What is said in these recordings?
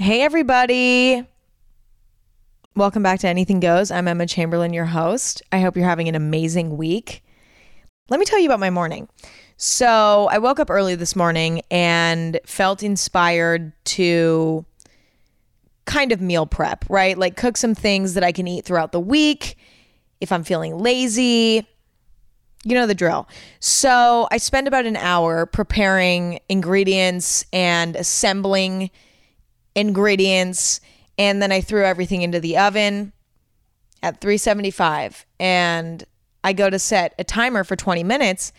Hey, everybody. Welcome back to Anything Goes. I'm Emma Chamberlain, your host. I hope you're having an amazing week. Let me tell you about my morning. So, I woke up early this morning and felt inspired to kind of meal prep, right? Like cook some things that I can eat throughout the week if I'm feeling lazy. You know the drill. So, I spend about an hour preparing ingredients and assembling ingredients and then I threw everything into the oven at 375 and I go to set a timer for 20 minutes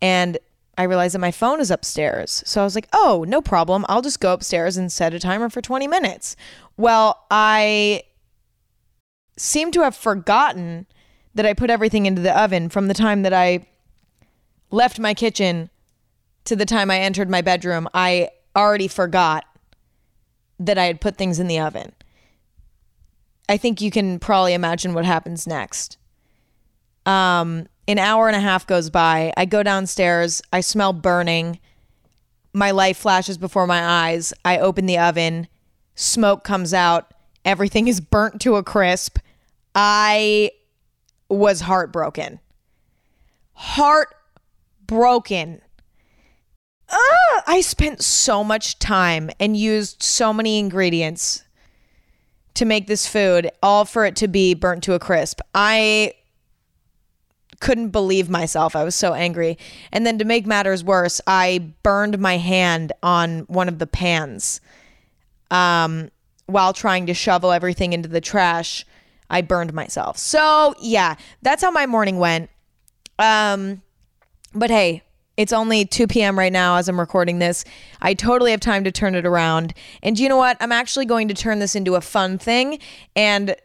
and I realize that my phone is upstairs. So I was like, "Oh, no problem. I'll just go upstairs and set a timer for 20 minutes." Well, I seem to have forgotten that I put everything into the oven from the time that I left my kitchen to the time I entered my bedroom. I already forgot that I had put things in the oven. I think you can probably imagine what happens next. Um, an hour and a half goes by. I go downstairs. I smell burning. My life flashes before my eyes. I open the oven. Smoke comes out. Everything is burnt to a crisp. I was heartbroken. Heartbroken. Ah, I spent so much time and used so many ingredients to make this food, all for it to be burnt to a crisp. I couldn't believe myself. I was so angry. And then to make matters worse, I burned my hand on one of the pans um, while trying to shovel everything into the trash. I burned myself. So, yeah, that's how my morning went. Um, but hey, it's only 2 p.m. right now as I'm recording this. I totally have time to turn it around. And you know what? I'm actually going to turn this into a fun thing and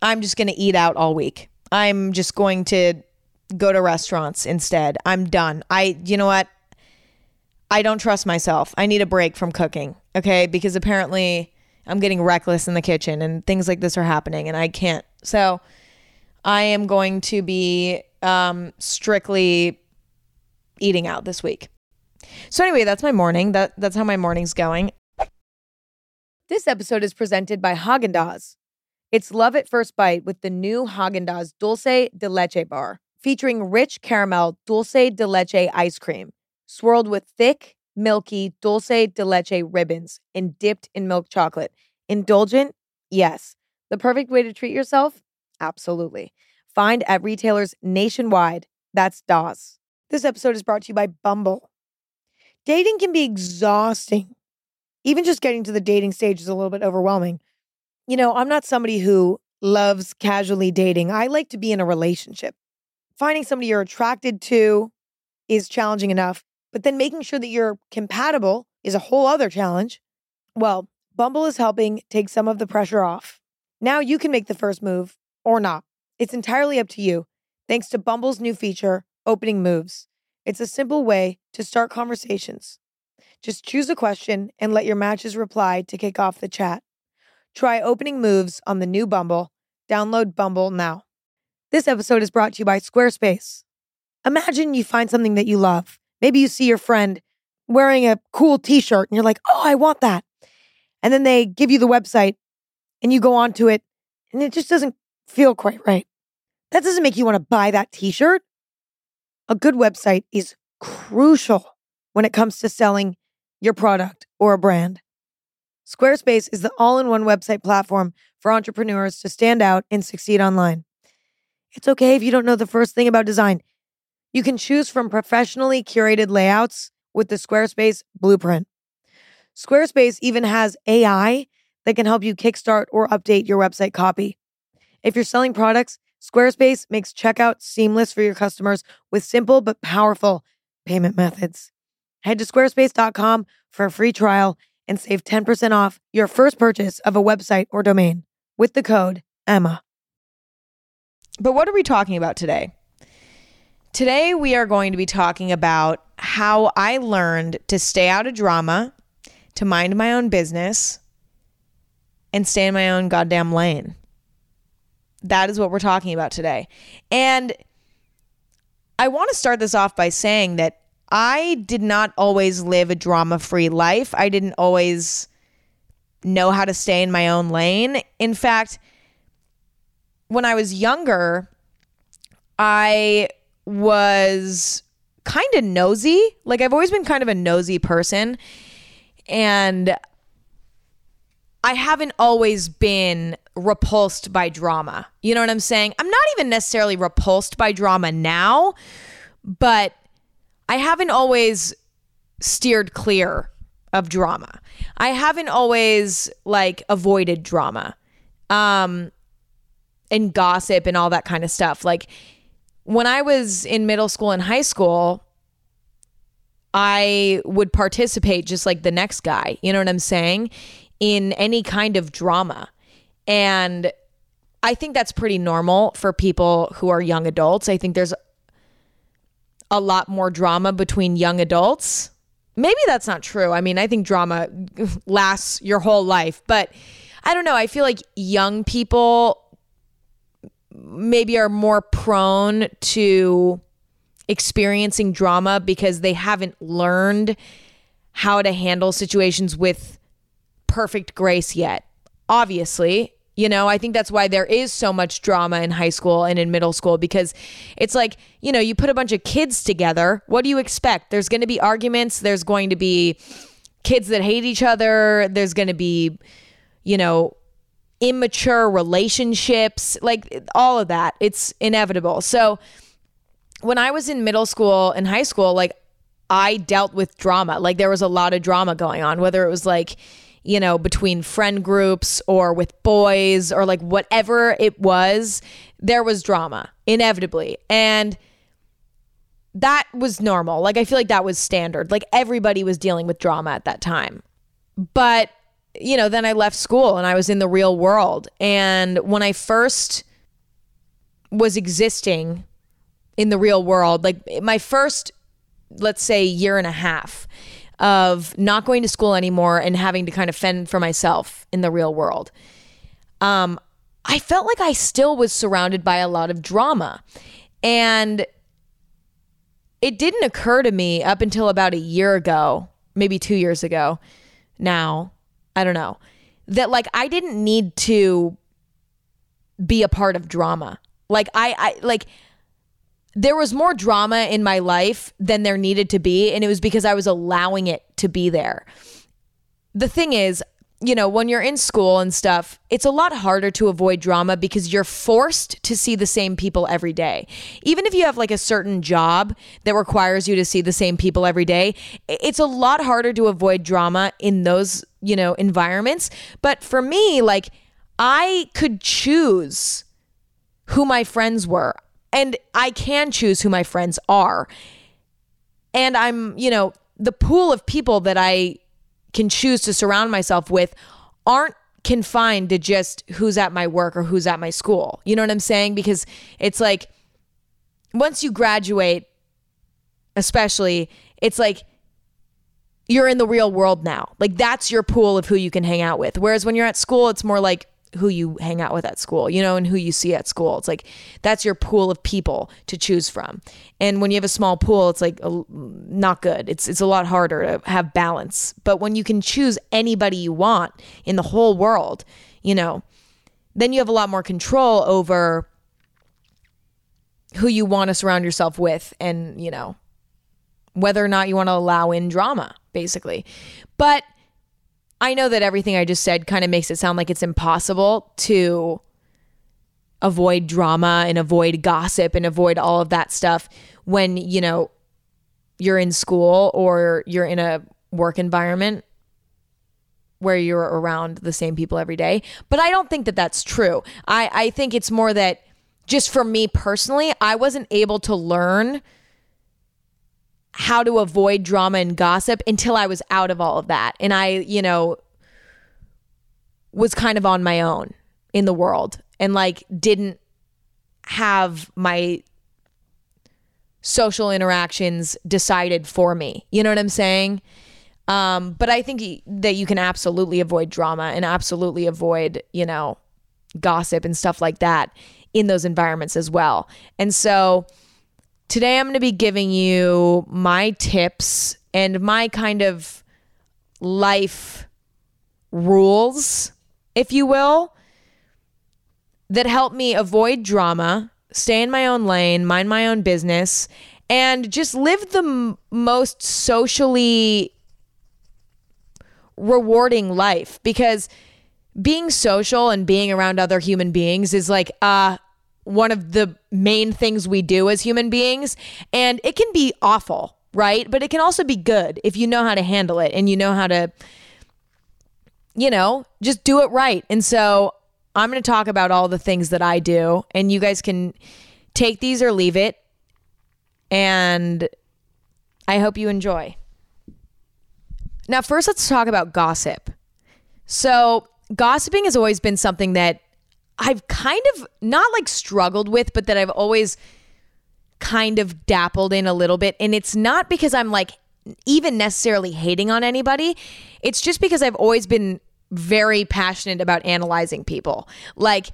I'm just going to eat out all week. I'm just going to go to restaurants instead. I'm done. I you know what? I don't trust myself. I need a break from cooking, okay? Because apparently I'm getting reckless in the kitchen and things like this are happening and I can't. So I am going to be um, strictly eating out this week. So anyway, that's my morning. That that's how my morning's going. This episode is presented by Haagen-Dazs. It's love at first bite with the new Haagen-Dazs Dulce de Leche bar, featuring rich caramel dulce de leche ice cream, swirled with thick, milky dulce de leche ribbons and dipped in milk chocolate. Indulgent? Yes. The perfect way to treat yourself? Absolutely. Find at retailers nationwide. That's DAS. This episode is brought to you by Bumble. Dating can be exhausting. Even just getting to the dating stage is a little bit overwhelming. You know, I'm not somebody who loves casually dating. I like to be in a relationship. Finding somebody you're attracted to is challenging enough, but then making sure that you're compatible is a whole other challenge. Well, Bumble is helping take some of the pressure off. Now you can make the first move or not. It's entirely up to you, thanks to Bumble's new feature, Opening Moves. It's a simple way to start conversations. Just choose a question and let your matches reply to kick off the chat. Try Opening Moves on the new Bumble. Download Bumble now. This episode is brought to you by Squarespace. Imagine you find something that you love. Maybe you see your friend wearing a cool t shirt and you're like, oh, I want that. And then they give you the website and you go onto it and it just doesn't feel quite right. That doesn't make you want to buy that t shirt. A good website is crucial when it comes to selling your product or a brand. Squarespace is the all in one website platform for entrepreneurs to stand out and succeed online. It's okay if you don't know the first thing about design. You can choose from professionally curated layouts with the Squarespace blueprint. Squarespace even has AI that can help you kickstart or update your website copy. If you're selling products, Squarespace makes checkout seamless for your customers with simple but powerful payment methods. Head to squarespace.com for a free trial and save 10% off your first purchase of a website or domain with the code EMMA. But what are we talking about today? Today, we are going to be talking about how I learned to stay out of drama, to mind my own business, and stay in my own goddamn lane. That is what we're talking about today. And I want to start this off by saying that I did not always live a drama free life. I didn't always know how to stay in my own lane. In fact, when I was younger, I was kind of nosy. Like I've always been kind of a nosy person. And I haven't always been repulsed by drama. You know what I'm saying? I'm not even necessarily repulsed by drama now, but I haven't always steered clear of drama. I haven't always like avoided drama. Um and gossip and all that kind of stuff. Like when I was in middle school and high school, I would participate just like the next guy, you know what I'm saying, in any kind of drama. And I think that's pretty normal for people who are young adults. I think there's a lot more drama between young adults. Maybe that's not true. I mean, I think drama lasts your whole life, but I don't know. I feel like young people maybe are more prone to experiencing drama because they haven't learned how to handle situations with perfect grace yet. Obviously, you know, I think that's why there is so much drama in high school and in middle school because it's like, you know, you put a bunch of kids together. What do you expect? There's going to be arguments. There's going to be kids that hate each other. There's going to be, you know, immature relationships, like all of that. It's inevitable. So, when I was in middle school and high school, like I dealt with drama. Like there was a lot of drama going on, whether it was like, you know, between friend groups or with boys or like whatever it was, there was drama inevitably. And that was normal. Like I feel like that was standard. Like everybody was dealing with drama at that time. But, you know, then I left school and I was in the real world. And when I first was existing in the real world. Like my first, let's say, year and a half of not going to school anymore and having to kind of fend for myself in the real world. Um, I felt like I still was surrounded by a lot of drama. And it didn't occur to me up until about a year ago, maybe two years ago now. I don't know. That like I didn't need to be a part of drama. Like I, I like there was more drama in my life than there needed to be. And it was because I was allowing it to be there. The thing is, you know, when you're in school and stuff, it's a lot harder to avoid drama because you're forced to see the same people every day. Even if you have like a certain job that requires you to see the same people every day, it's a lot harder to avoid drama in those, you know, environments. But for me, like, I could choose who my friends were and I can choose who my friends are. And I'm, you know, the pool of people that I can choose to surround myself with aren't confined to just who's at my work or who's at my school. You know what I'm saying? Because it's like once you graduate, especially, it's like you're in the real world now. Like that's your pool of who you can hang out with. Whereas when you're at school, it's more like who you hang out with at school, you know, and who you see at school. It's like that's your pool of people to choose from. And when you have a small pool, it's like a, not good. It's it's a lot harder to have balance. But when you can choose anybody you want in the whole world, you know, then you have a lot more control over who you want to surround yourself with and, you know, whether or not you want to allow in drama, basically. But I know that everything I just said kind of makes it sound like it's impossible to avoid drama and avoid gossip and avoid all of that stuff when, you know, you're in school or you're in a work environment where you're around the same people every day. But I don't think that that's true. I, I think it's more that just for me personally, I wasn't able to learn how to avoid drama and gossip until I was out of all of that. And I, you know, was kind of on my own in the world and like didn't have my social interactions decided for me. You know what I'm saying? Um, but I think that you can absolutely avoid drama and absolutely avoid, you know, gossip and stuff like that in those environments as well. And so, Today, I'm going to be giving you my tips and my kind of life rules, if you will, that help me avoid drama, stay in my own lane, mind my own business, and just live the m- most socially rewarding life. Because being social and being around other human beings is like uh one of the main things we do as human beings. And it can be awful right? But it can also be good if you know how to handle it and you know how to you know just do it right. And so i'm going to talk about all the things that i do and you guys can take these or leave it. And i hope you enjoy. Now first let's talk about gossip. So gossiping has always been something that I've kind of not like struggled with, but that I've always kind of dappled in a little bit. And it's not because I'm like even necessarily hating on anybody, it's just because I've always been very passionate about analyzing people. Like,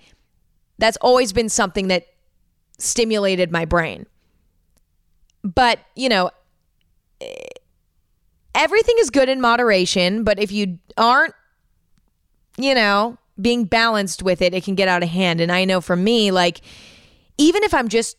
that's always been something that stimulated my brain. But, you know, everything is good in moderation, but if you aren't you know, being balanced with it, it can get out of hand. And I know for me, like, even if I'm just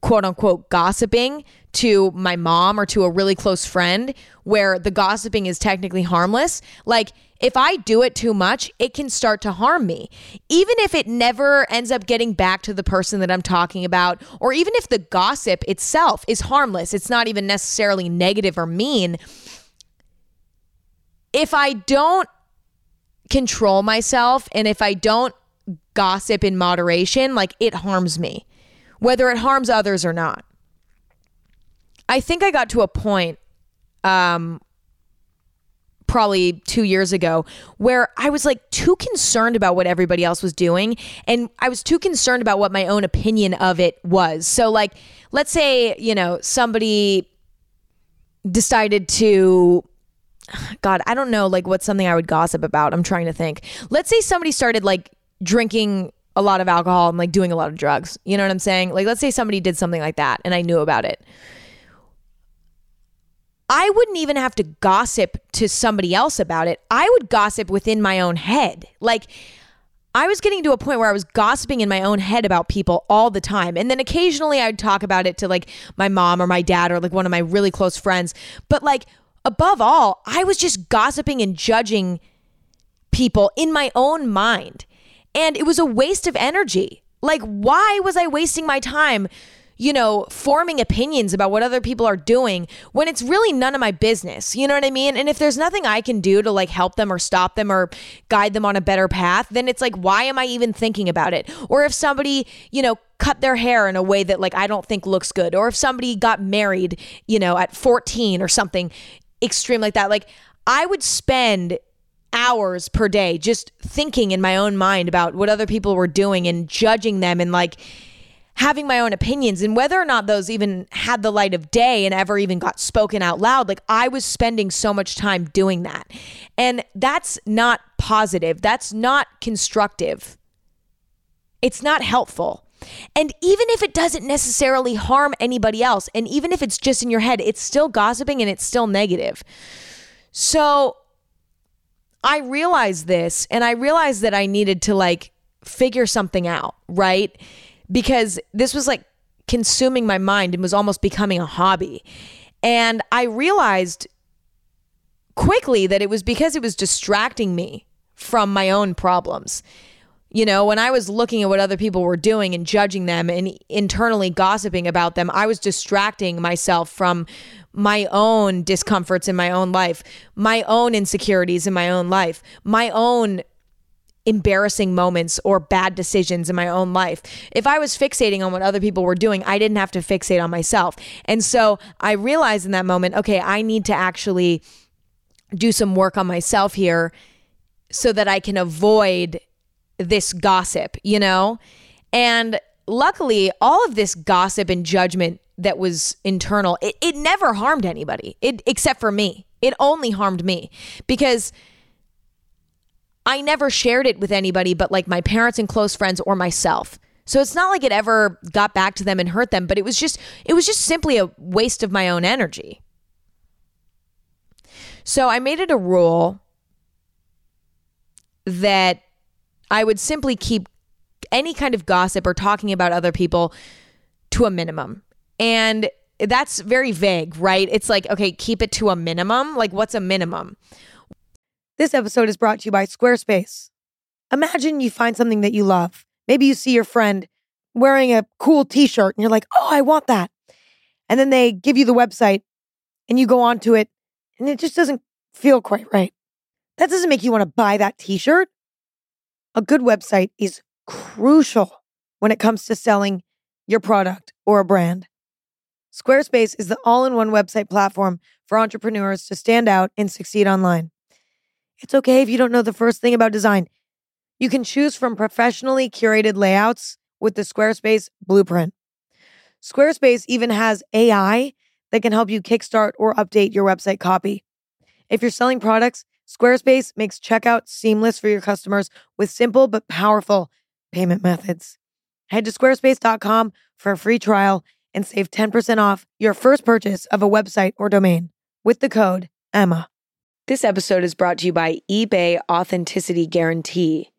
quote unquote gossiping to my mom or to a really close friend where the gossiping is technically harmless, like, if I do it too much, it can start to harm me. Even if it never ends up getting back to the person that I'm talking about, or even if the gossip itself is harmless, it's not even necessarily negative or mean. If I don't control myself and if I don't gossip in moderation, like it harms me, whether it harms others or not. I think I got to a point um probably 2 years ago where I was like too concerned about what everybody else was doing and I was too concerned about what my own opinion of it was. So like let's say, you know, somebody decided to God, I don't know like what's something I would gossip about. I'm trying to think. Let's say somebody started like drinking a lot of alcohol and like doing a lot of drugs. You know what I'm saying? Like let's say somebody did something like that and I knew about it. I wouldn't even have to gossip to somebody else about it. I would gossip within my own head. Like I was getting to a point where I was gossiping in my own head about people all the time. And then occasionally I'd talk about it to like my mom or my dad or like one of my really close friends. But like above all, I was just gossiping and judging people in my own mind. And it was a waste of energy. Like, why was I wasting my time, you know, forming opinions about what other people are doing when it's really none of my business? You know what I mean? And if there's nothing I can do to like help them or stop them or guide them on a better path, then it's like, why am I even thinking about it? Or if somebody, you know, cut their hair in a way that like I don't think looks good or if somebody got married, you know, at 14 or something, extreme like that. Like I would spend hours per day just thinking in my own mind about what other people were doing and judging them and like having my own opinions and whether or not those even had the light of day and ever even got spoken out loud like I was spending so much time doing that. And that's not positive. That's not constructive. It's not helpful. And even if it doesn't necessarily harm anybody else, and even if it's just in your head, it's still gossiping and it's still negative. So I realized this and I realized that I needed to like figure something out, right? Because this was like consuming my mind and was almost becoming a hobby. And I realized quickly that it was because it was distracting me from my own problems. You know, when I was looking at what other people were doing and judging them and internally gossiping about them, I was distracting myself from my own discomforts in my own life, my own insecurities in my own life, my own embarrassing moments or bad decisions in my own life. If I was fixating on what other people were doing, I didn't have to fixate on myself. And so I realized in that moment, okay, I need to actually do some work on myself here so that I can avoid this gossip, you know? And luckily, all of this gossip and judgment that was internal, it, it never harmed anybody, it, except for me. It only harmed me because I never shared it with anybody but like my parents and close friends or myself. So it's not like it ever got back to them and hurt them, but it was just it was just simply a waste of my own energy. So I made it a rule that I would simply keep any kind of gossip or talking about other people to a minimum. And that's very vague, right? It's like, okay, keep it to a minimum. Like, what's a minimum? This episode is brought to you by Squarespace. Imagine you find something that you love. Maybe you see your friend wearing a cool t shirt and you're like, oh, I want that. And then they give you the website and you go onto it and it just doesn't feel quite right. That doesn't make you want to buy that t shirt. A good website is crucial when it comes to selling your product or a brand. Squarespace is the all in one website platform for entrepreneurs to stand out and succeed online. It's okay if you don't know the first thing about design. You can choose from professionally curated layouts with the Squarespace blueprint. Squarespace even has AI that can help you kickstart or update your website copy. If you're selling products, Squarespace makes checkout seamless for your customers with simple but powerful payment methods. Head to squarespace.com for a free trial and save 10% off your first purchase of a website or domain with the code EMMA. This episode is brought to you by eBay Authenticity Guarantee.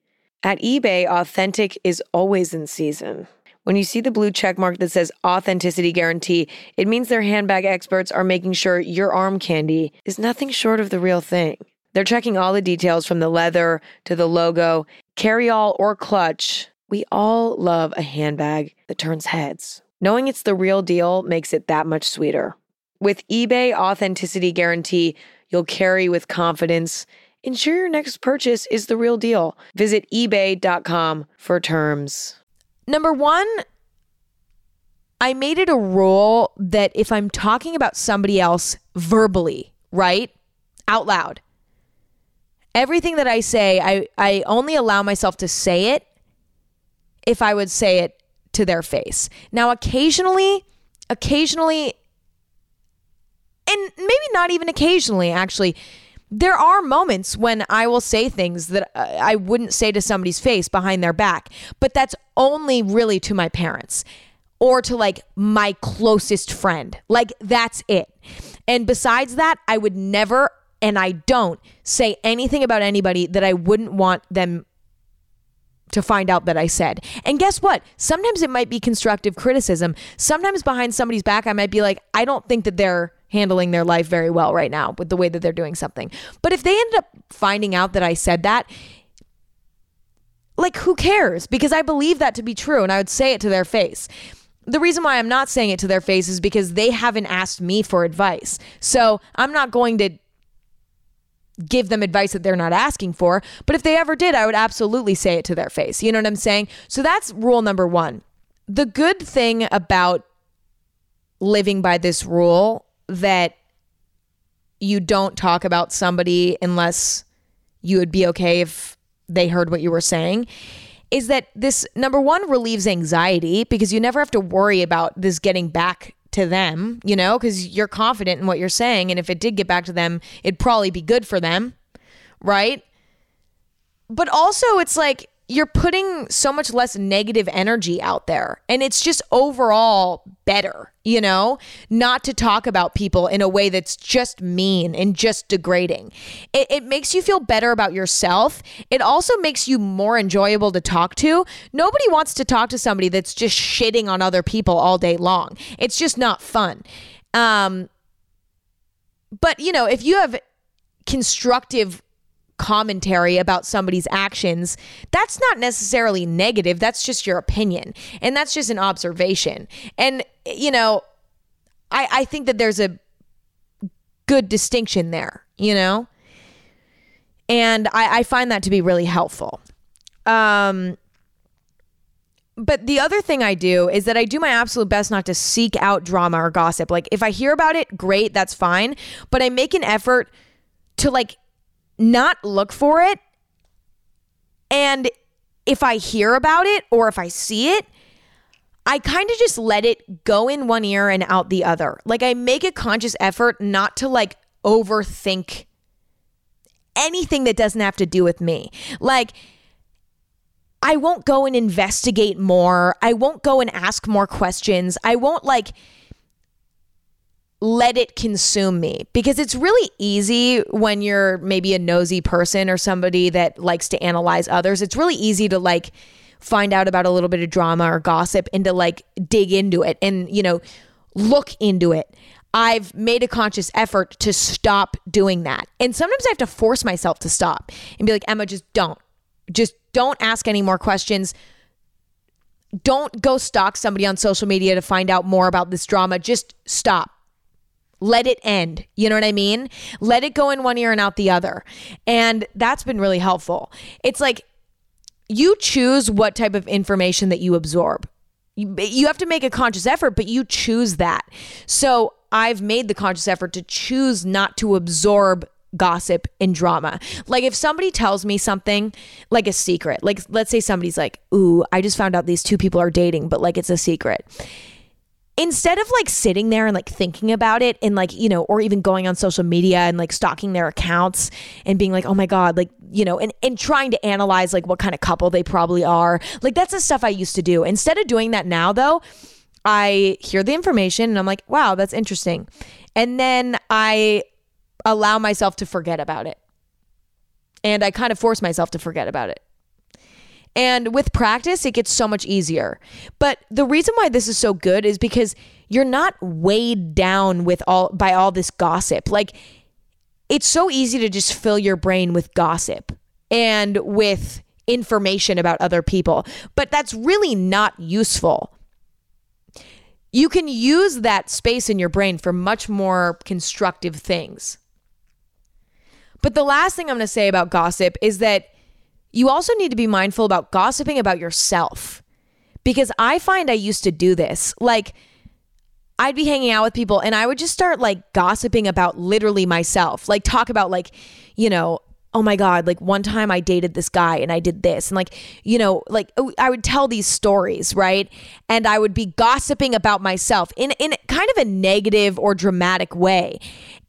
At eBay, authentic is always in season. When you see the blue check mark that says Authenticity Guarantee, it means their handbag experts are making sure your arm candy is nothing short of the real thing. They're checking all the details from the leather to the logo, carry all or clutch. We all love a handbag that turns heads. Knowing it's the real deal makes it that much sweeter. With eBay Authenticity Guarantee, you'll carry with confidence. Ensure your next purchase is the real deal. Visit eBay.com for terms. Number one, I made it a rule that if I'm talking about somebody else verbally, right? Out loud, everything that I say, I, I only allow myself to say it if I would say it to their face. Now, occasionally, occasionally, and maybe not even occasionally, actually, there are moments when I will say things that uh, I wouldn't say to somebody's face behind their back, but that's only really to my parents or to like my closest friend. Like that's it. And besides that, I would never and I don't say anything about anybody that I wouldn't want them to find out that I said. And guess what? Sometimes it might be constructive criticism. Sometimes behind somebody's back, I might be like, I don't think that they're handling their life very well right now with the way that they're doing something. But if they ended up finding out that I said that, like, who cares? Because I believe that to be true and I would say it to their face. The reason why I'm not saying it to their face is because they haven't asked me for advice. So I'm not going to give them advice that they're not asking for. But if they ever did, I would absolutely say it to their face. You know what I'm saying? So that's rule number one. The good thing about living by this rule that you don't talk about somebody unless you would be okay if they heard what you were saying is that this number one relieves anxiety because you never have to worry about this getting back to them, you know, because you're confident in what you're saying. And if it did get back to them, it'd probably be good for them, right? But also, it's like you're putting so much less negative energy out there. And it's just overall better, you know, not to talk about people in a way that's just mean and just degrading. It, it, makes you feel better about yourself. It also makes you more enjoyable to talk to. Nobody wants to talk to somebody that's just shitting on other people all day long. It's just not fun. Um, but, you know, if you have constructive commentary about somebody's actions, that's not necessarily negative. That's just your opinion. And that's just an observation. And, you know, I, I think that there's a good distinction there, you know? And I, I find that to be really helpful. Um, but the other thing I do is that I do my absolute best not to seek out drama or gossip. Like if I hear about it, great, that's fine. But I make an effort to like not look for it. And if I hear about it or if I see it, I kind of just let it go in one ear and out the other. Like I make a conscious effort not to like overthink anything that doesn't have to do with me. Like, I won't go and investigate more. I won't go and ask more questions. I won't like let it consume me because it's really easy when you're maybe a nosy person or somebody that likes to analyze others. It's really easy to like find out about a little bit of drama or gossip and to like dig into it and, you know, look into it. I've made a conscious effort to stop doing that. And sometimes I have to force myself to stop and be like, Emma, just don't. Just don't ask any more questions. Don't go stalk somebody on social media to find out more about this drama. Just stop. Let it end. You know what I mean? Let it go in one ear and out the other. And that's been really helpful. It's like you choose what type of information that you absorb. You, you have to make a conscious effort, but you choose that. So I've made the conscious effort to choose not to absorb gossip and drama. Like if somebody tells me something like a secret, like let's say somebody's like, "Ooh, I just found out these two people are dating, but like it's a secret." Instead of like sitting there and like thinking about it and like, you know, or even going on social media and like stalking their accounts and being like, "Oh my god, like, you know, and and trying to analyze like what kind of couple they probably are." Like that's the stuff I used to do. Instead of doing that now though, I hear the information and I'm like, "Wow, that's interesting." And then I allow myself to forget about it. And I kind of force myself to forget about it. And with practice, it gets so much easier. But the reason why this is so good is because you're not weighed down with all by all this gossip. Like it's so easy to just fill your brain with gossip and with information about other people, but that's really not useful. You can use that space in your brain for much more constructive things. But the last thing I'm going to say about gossip is that you also need to be mindful about gossiping about yourself. Because I find I used to do this. Like, I'd be hanging out with people and I would just start like gossiping about literally myself. Like, talk about, like, you know, oh my God, like one time I dated this guy and I did this. And like, you know, like oh, I would tell these stories, right? And I would be gossiping about myself in, in kind of a negative or dramatic way.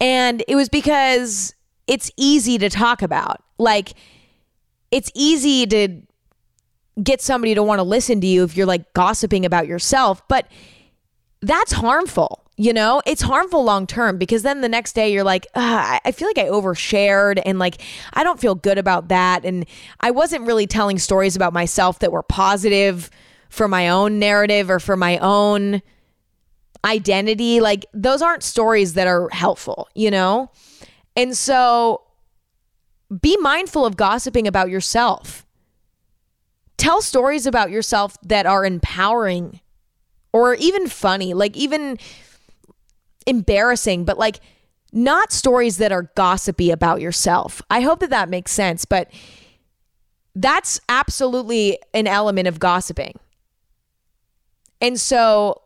And it was because it's easy to talk about. Like, it's easy to get somebody to want to listen to you if you're like gossiping about yourself, but that's harmful. You know, it's harmful long term because then the next day you're like, I feel like I overshared and like I don't feel good about that. And I wasn't really telling stories about myself that were positive for my own narrative or for my own identity. Like, those aren't stories that are helpful, you know? And so be mindful of gossiping about yourself. Tell stories about yourself that are empowering or even funny, like even embarrassing, but like not stories that are gossipy about yourself. I hope that that makes sense, but that's absolutely an element of gossiping. And so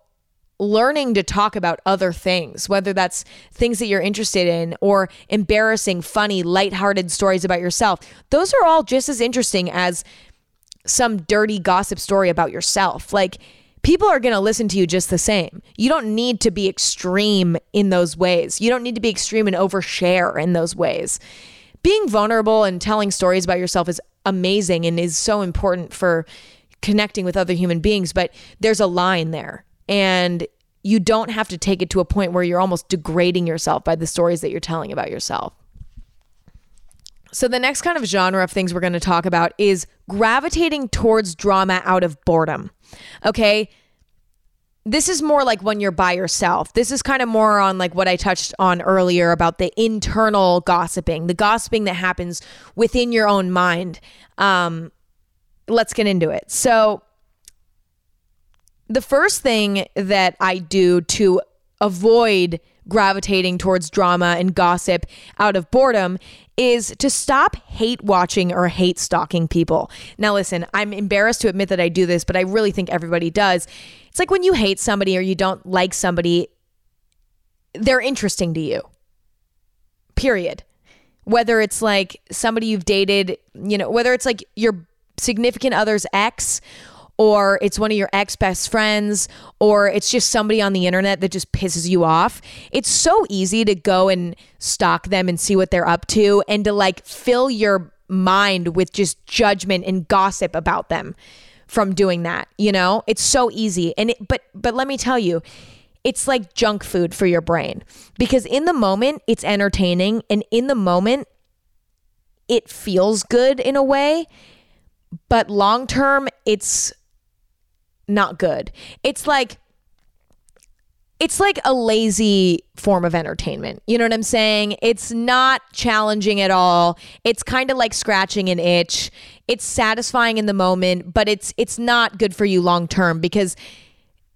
learning to talk about other things, whether that's things that you're interested in or embarrassing, funny, lighthearted stories about yourself. Those are all just as interesting as some dirty gossip story about yourself. Like, people are going to listen to you just the same. You don't need to be extreme in those ways. You don't need to be extreme and overshare in those ways. Being vulnerable and telling stories about yourself is amazing and is so important for connecting with other human beings, but there's a line there and you don't have to take it to a point where you're almost degrading yourself by the stories that you're telling about yourself. So, the next kind of genre of things we're going to talk about is gravitating towards drama out of boredom. Okay. This is more like when you're by yourself. This is kind of more on like what I touched on earlier about the internal gossiping, the gossiping that happens within your own mind. Um, let's get into it. So, the first thing that I do to avoid gravitating towards drama and gossip out of boredom is to stop hate watching or hate stalking people. Now, listen, I'm embarrassed to admit that I do this, but I really think everybody does. It's like when you hate somebody or you don't like somebody, they're interesting to you, period. Whether it's like somebody you've dated, you know, whether it's like your significant other's ex or it's one of your ex best friends, or it's just somebody on the internet that just pisses you off. It's so easy to go and stalk them and see what they're up to and to like fill your mind with just judgment and gossip about them from doing that, you know? It's so easy. And it, but but let me tell you, it's like junk food for your brain because in the moment it's entertaining and in the moment it feels good in a way, but long term it's not good. It's like it's like a lazy form of entertainment. You know what I'm saying? It's not challenging at all. It's kind of like scratching an itch. It's satisfying in the moment, but it's it's not good for you long term because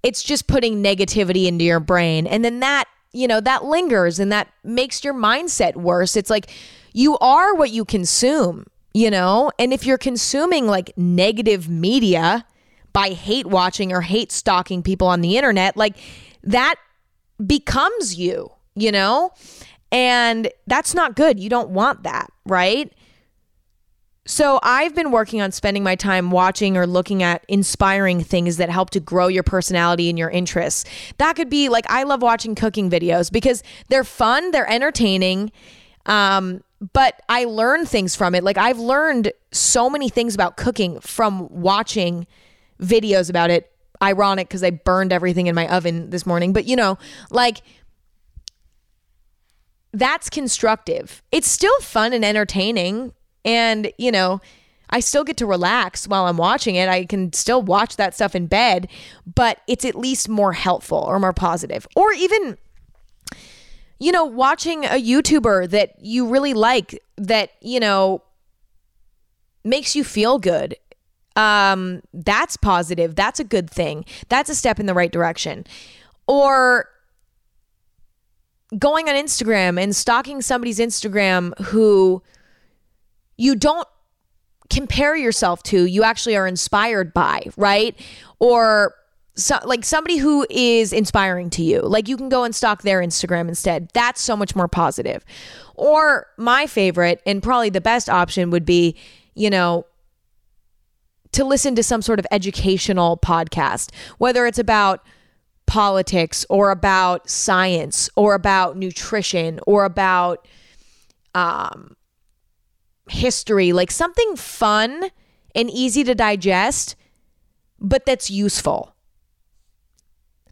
it's just putting negativity into your brain. And then that, you know, that lingers and that makes your mindset worse. It's like you are what you consume, you know? And if you're consuming like negative media by hate watching or hate stalking people on the internet, like that becomes you, you know? And that's not good. You don't want that, right? So I've been working on spending my time watching or looking at inspiring things that help to grow your personality and your interests. That could be like I love watching cooking videos because they're fun, they're entertaining. Um, but I learn things from it. Like I've learned so many things about cooking from watching videos about it ironic because I burned everything in my oven this morning. But you know, like that's constructive. It's still fun and entertaining. And, you know, I still get to relax while I'm watching it. I can still watch that stuff in bed, but it's at least more helpful or more positive. Or even, you know, watching a YouTuber that you really like that, you know, makes you feel good um, that's positive. That's a good thing. That's a step in the right direction. Or going on Instagram and stalking somebody's Instagram who you don't compare yourself to, you actually are inspired by, right? Or so, like somebody who is inspiring to you. Like you can go and stalk their Instagram instead. That's so much more positive. Or my favorite and probably the best option would be, you know, to listen to some sort of educational podcast, whether it's about politics or about science or about nutrition or about um, history, like something fun and easy to digest, but that's useful.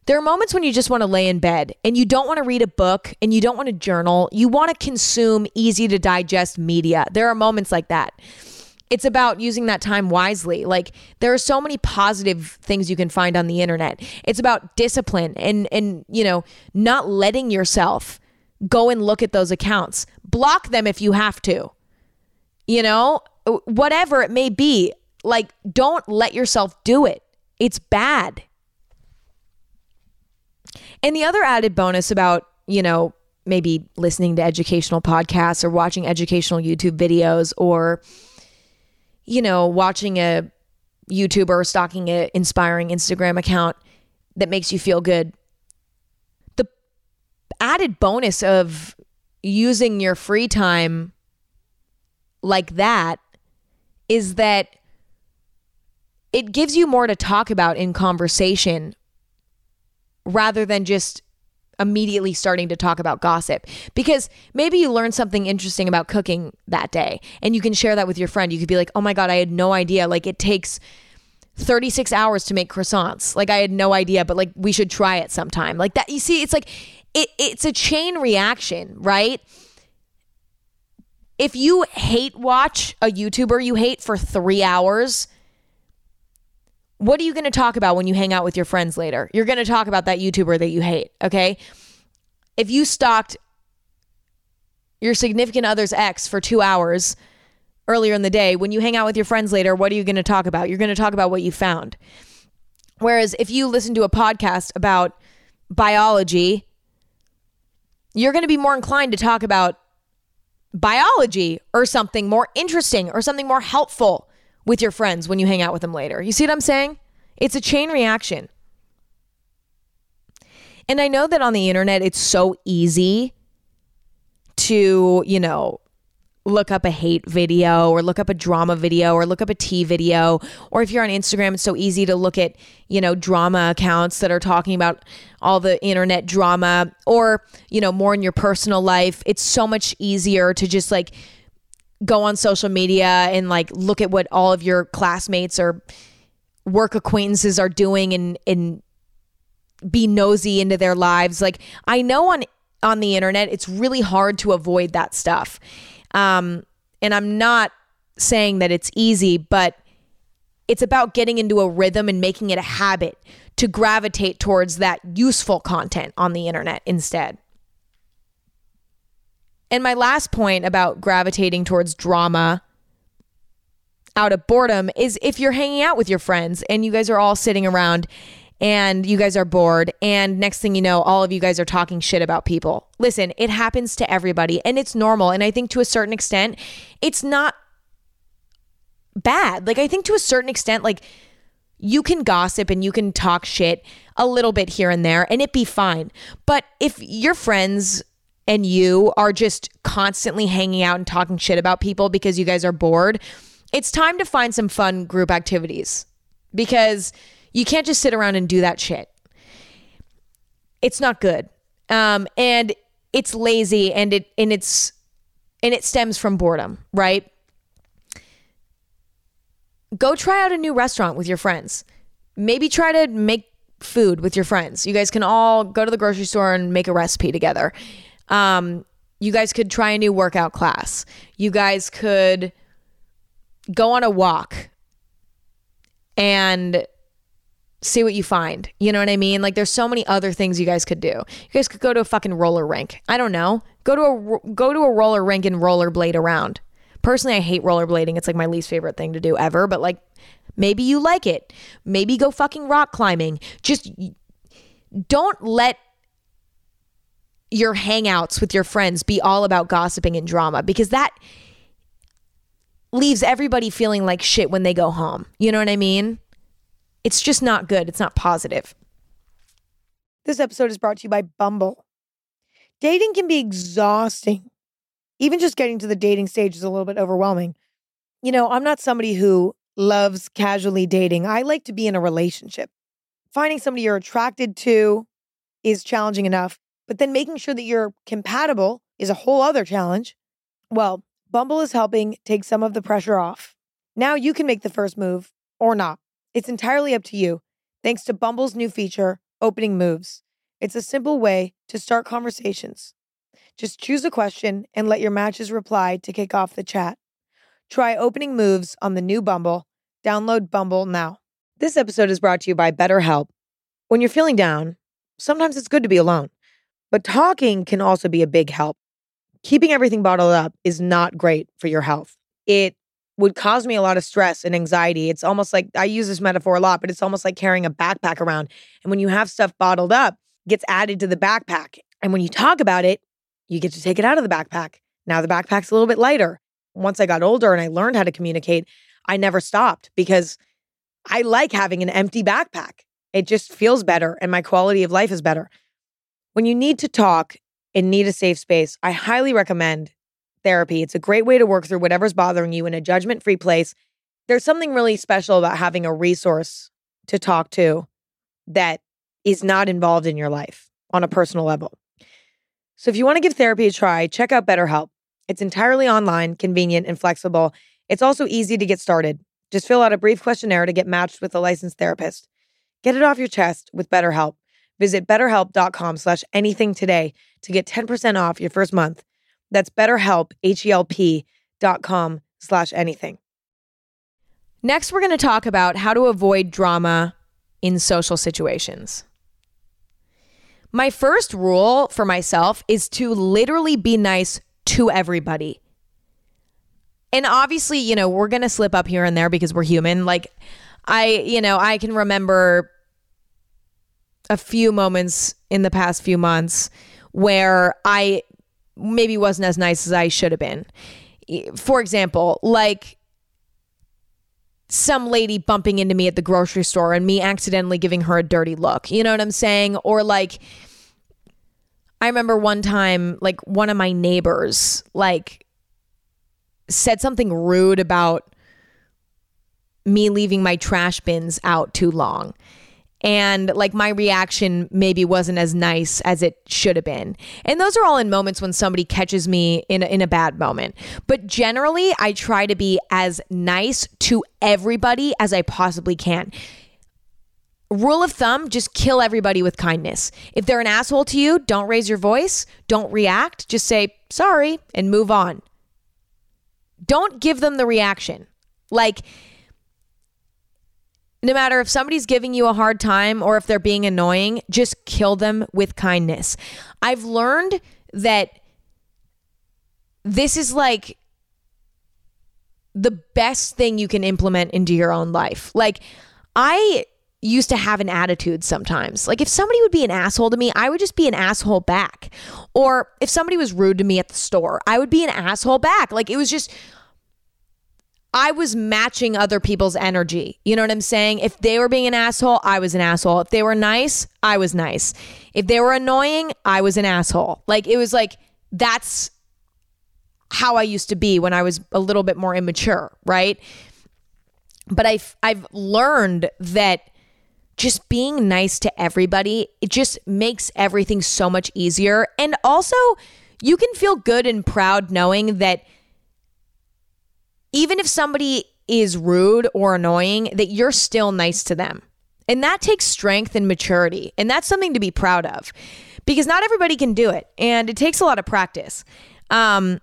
There are moments when you just want to lay in bed and you don't want to read a book and you don't want to journal. You want to consume easy to digest media. There are moments like that it's about using that time wisely. Like there are so many positive things you can find on the internet. It's about discipline and and you know, not letting yourself go and look at those accounts. Block them if you have to. You know, whatever it may be. Like don't let yourself do it. It's bad. And the other added bonus about, you know, maybe listening to educational podcasts or watching educational YouTube videos or you know, watching a YouTuber stalking an inspiring Instagram account that makes you feel good. The added bonus of using your free time like that is that it gives you more to talk about in conversation rather than just immediately starting to talk about gossip because maybe you learned something interesting about cooking that day and you can share that with your friend. You could be like, oh my God, I had no idea. Like it takes 36 hours to make croissants. Like I had no idea, but like we should try it sometime. Like that. You see, it's like, it, it's a chain reaction, right? If you hate watch a YouTuber you hate for three hours, what are you going to talk about when you hang out with your friends later? You're going to talk about that YouTuber that you hate, okay? If you stalked your significant other's ex for two hours earlier in the day, when you hang out with your friends later, what are you going to talk about? You're going to talk about what you found. Whereas if you listen to a podcast about biology, you're going to be more inclined to talk about biology or something more interesting or something more helpful with your friends when you hang out with them later. You see what I'm saying? It's a chain reaction. And I know that on the internet, it's so easy to, you know, look up a hate video or look up a drama video or look up a tea video. Or if you're on Instagram, it's so easy to look at, you know, drama accounts that are talking about all the internet drama or, you know, more in your personal life. It's so much easier to just like go on social media and like look at what all of your classmates or work acquaintances are doing and and be nosy into their lives. Like I know on on the internet it's really hard to avoid that stuff. Um and I'm not saying that it's easy, but it's about getting into a rhythm and making it a habit to gravitate towards that useful content on the internet instead. And my last point about gravitating towards drama out of boredom is if you're hanging out with your friends and you guys are all sitting around and you guys are bored and next thing you know all of you guys are talking shit about people. Listen, it happens to everybody and it's normal and I think to a certain extent it's not bad. Like I think to a certain extent like you can gossip and you can talk shit a little bit here and there and it be fine. But if your friends and you are just constantly hanging out and talking shit about people because you guys are bored, it's time to find some fun group activities because you can't just sit around and do that shit. It's not good. Um, and it's lazy and it and it's and it stems from boredom, right? Go try out a new restaurant with your friends. Maybe try to make food with your friends. You guys can all go to the grocery store and make a recipe together. Um, you guys could try a new workout class. You guys could go on a walk and see what you find. You know what I mean? Like there's so many other things you guys could do. You guys could go to a fucking roller rink. I don't know. Go to a go to a roller rink and rollerblade around. Personally, I hate rollerblading. It's like my least favorite thing to do ever, but like maybe you like it. Maybe go fucking rock climbing. Just don't let your hangouts with your friends be all about gossiping and drama because that leaves everybody feeling like shit when they go home. You know what I mean? It's just not good. It's not positive. This episode is brought to you by Bumble. Dating can be exhausting. Even just getting to the dating stage is a little bit overwhelming. You know, I'm not somebody who loves casually dating. I like to be in a relationship. Finding somebody you're attracted to is challenging enough, but then making sure that you're compatible is a whole other challenge. Well, Bumble is helping take some of the pressure off. Now you can make the first move or not. It's entirely up to you, thanks to Bumble's new feature, Opening Moves. It's a simple way to start conversations. Just choose a question and let your matches reply to kick off the chat. Try Opening Moves on the new Bumble. Download Bumble now. This episode is brought to you by BetterHelp. When you're feeling down, sometimes it's good to be alone, but talking can also be a big help keeping everything bottled up is not great for your health. It would cause me a lot of stress and anxiety. It's almost like I use this metaphor a lot, but it's almost like carrying a backpack around. And when you have stuff bottled up, gets added to the backpack. And when you talk about it, you get to take it out of the backpack. Now the backpack's a little bit lighter. Once I got older and I learned how to communicate, I never stopped because I like having an empty backpack. It just feels better and my quality of life is better. When you need to talk and need a safe space, I highly recommend therapy. It's a great way to work through whatever's bothering you in a judgment free place. There's something really special about having a resource to talk to that is not involved in your life on a personal level. So if you want to give therapy a try, check out BetterHelp. It's entirely online, convenient, and flexible. It's also easy to get started. Just fill out a brief questionnaire to get matched with a licensed therapist. Get it off your chest with BetterHelp. Visit betterhelp.com slash anything today to get 10% off your first month. That's betterhelp, H-E-L-P dot com slash anything. Next, we're going to talk about how to avoid drama in social situations. My first rule for myself is to literally be nice to everybody. And obviously, you know, we're going to slip up here and there because we're human. Like, I, you know, I can remember a few moments in the past few months where I maybe wasn't as nice as I should have been. For example, like some lady bumping into me at the grocery store and me accidentally giving her a dirty look. You know what I'm saying? Or like I remember one time like one of my neighbors like said something rude about me leaving my trash bins out too long and like my reaction maybe wasn't as nice as it should have been. And those are all in moments when somebody catches me in a, in a bad moment. But generally, I try to be as nice to everybody as I possibly can. rule of thumb just kill everybody with kindness. If they're an asshole to you, don't raise your voice, don't react, just say sorry and move on. Don't give them the reaction. Like, no matter if somebody's giving you a hard time or if they're being annoying, just kill them with kindness. I've learned that this is like the best thing you can implement into your own life. Like, I used to have an attitude sometimes. Like, if somebody would be an asshole to me, I would just be an asshole back. Or if somebody was rude to me at the store, I would be an asshole back. Like, it was just, I was matching other people's energy. You know what I'm saying? If they were being an asshole, I was an asshole. If they were nice, I was nice. If they were annoying, I was an asshole. Like it was like that's how I used to be when I was a little bit more immature, right? But I've I've learned that just being nice to everybody, it just makes everything so much easier. And also, you can feel good and proud knowing that even if somebody is rude or annoying, that you're still nice to them. And that takes strength and maturity. And that's something to be proud of because not everybody can do it. And it takes a lot of practice. Um,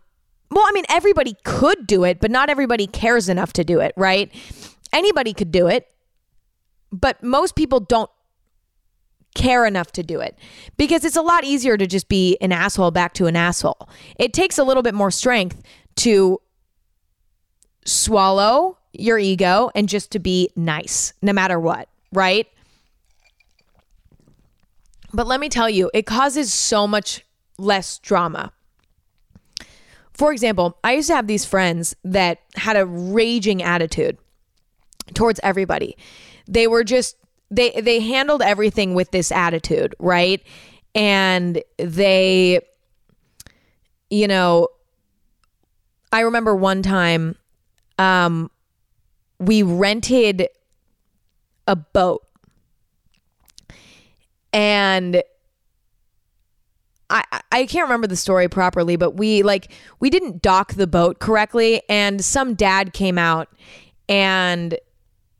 well, I mean, everybody could do it, but not everybody cares enough to do it, right? Anybody could do it, but most people don't care enough to do it because it's a lot easier to just be an asshole back to an asshole. It takes a little bit more strength to swallow your ego and just to be nice no matter what, right? But let me tell you, it causes so much less drama. For example, I used to have these friends that had a raging attitude towards everybody. They were just they they handled everything with this attitude, right? And they you know I remember one time um, we rented a boat and I, I can't remember the story properly, but we like we didn't dock the boat correctly, and some dad came out and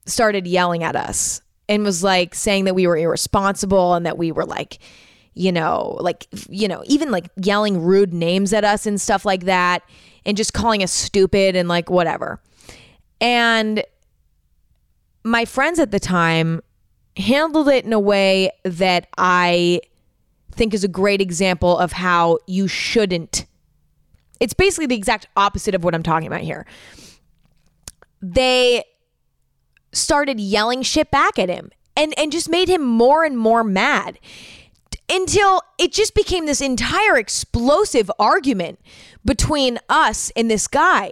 started yelling at us and was like saying that we were irresponsible and that we were like, you know, like you know, even like yelling rude names at us and stuff like that, and just calling us stupid and like whatever. And my friends at the time handled it in a way that I think is a great example of how you shouldn't. It's basically the exact opposite of what I'm talking about here. They started yelling shit back at him and and just made him more and more mad until it just became this entire explosive argument between us and this guy.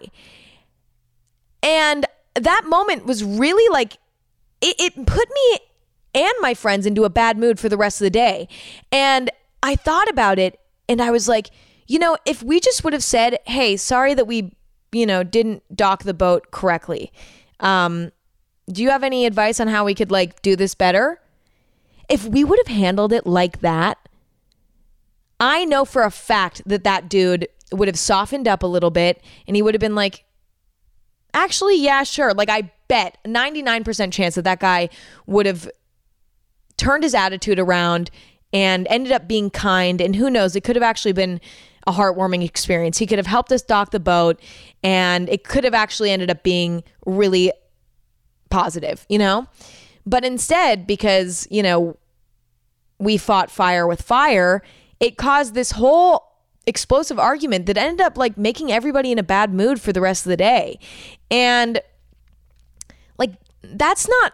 And that moment was really like, it, it put me and my friends into a bad mood for the rest of the day. And I thought about it and I was like, you know, if we just would have said, hey, sorry that we, you know, didn't dock the boat correctly. Um, do you have any advice on how we could like do this better? If we would have handled it like that, I know for a fact that that dude would have softened up a little bit and he would have been like, actually, yeah, sure. Like, I bet 99% chance that that guy would have turned his attitude around and ended up being kind. And who knows, it could have actually been a heartwarming experience. He could have helped us dock the boat and it could have actually ended up being really positive, you know? But instead, because, you know, we fought fire with fire, it caused this whole explosive argument that ended up like making everybody in a bad mood for the rest of the day. And like that's not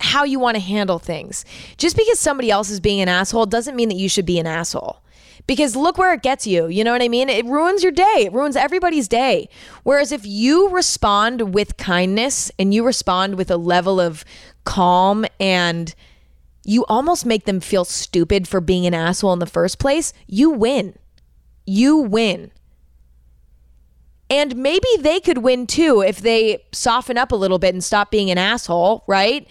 how you want to handle things. Just because somebody else is being an asshole doesn't mean that you should be an asshole. Because look where it gets you. You know what I mean? It ruins your day. It ruins everybody's day. Whereas if you respond with kindness and you respond with a level of calm and you almost make them feel stupid for being an asshole in the first place, you win. You win. And maybe they could win too if they soften up a little bit and stop being an asshole, right?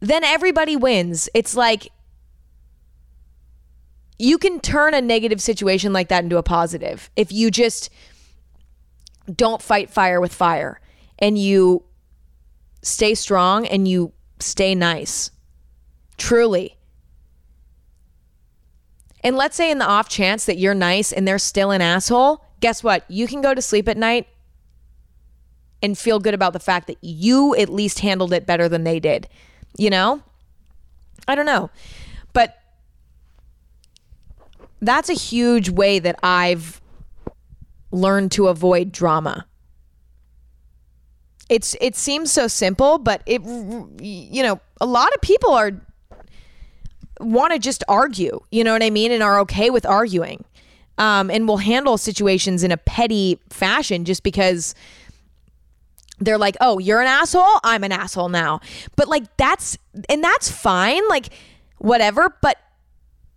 Then everybody wins. It's like you can turn a negative situation like that into a positive if you just don't fight fire with fire and you stay strong and you stay nice. Truly. And let's say in the off chance that you're nice and they're still an asshole, guess what? You can go to sleep at night and feel good about the fact that you at least handled it better than they did. You know? I don't know. But that's a huge way that I've learned to avoid drama. It's it seems so simple, but it you know, a lot of people are want to just argue, you know what I mean, and are okay with arguing. Um, and will handle situations in a petty fashion just because they're like, oh, you're an asshole. I'm an asshole now. But like, that's, and that's fine. Like, whatever. But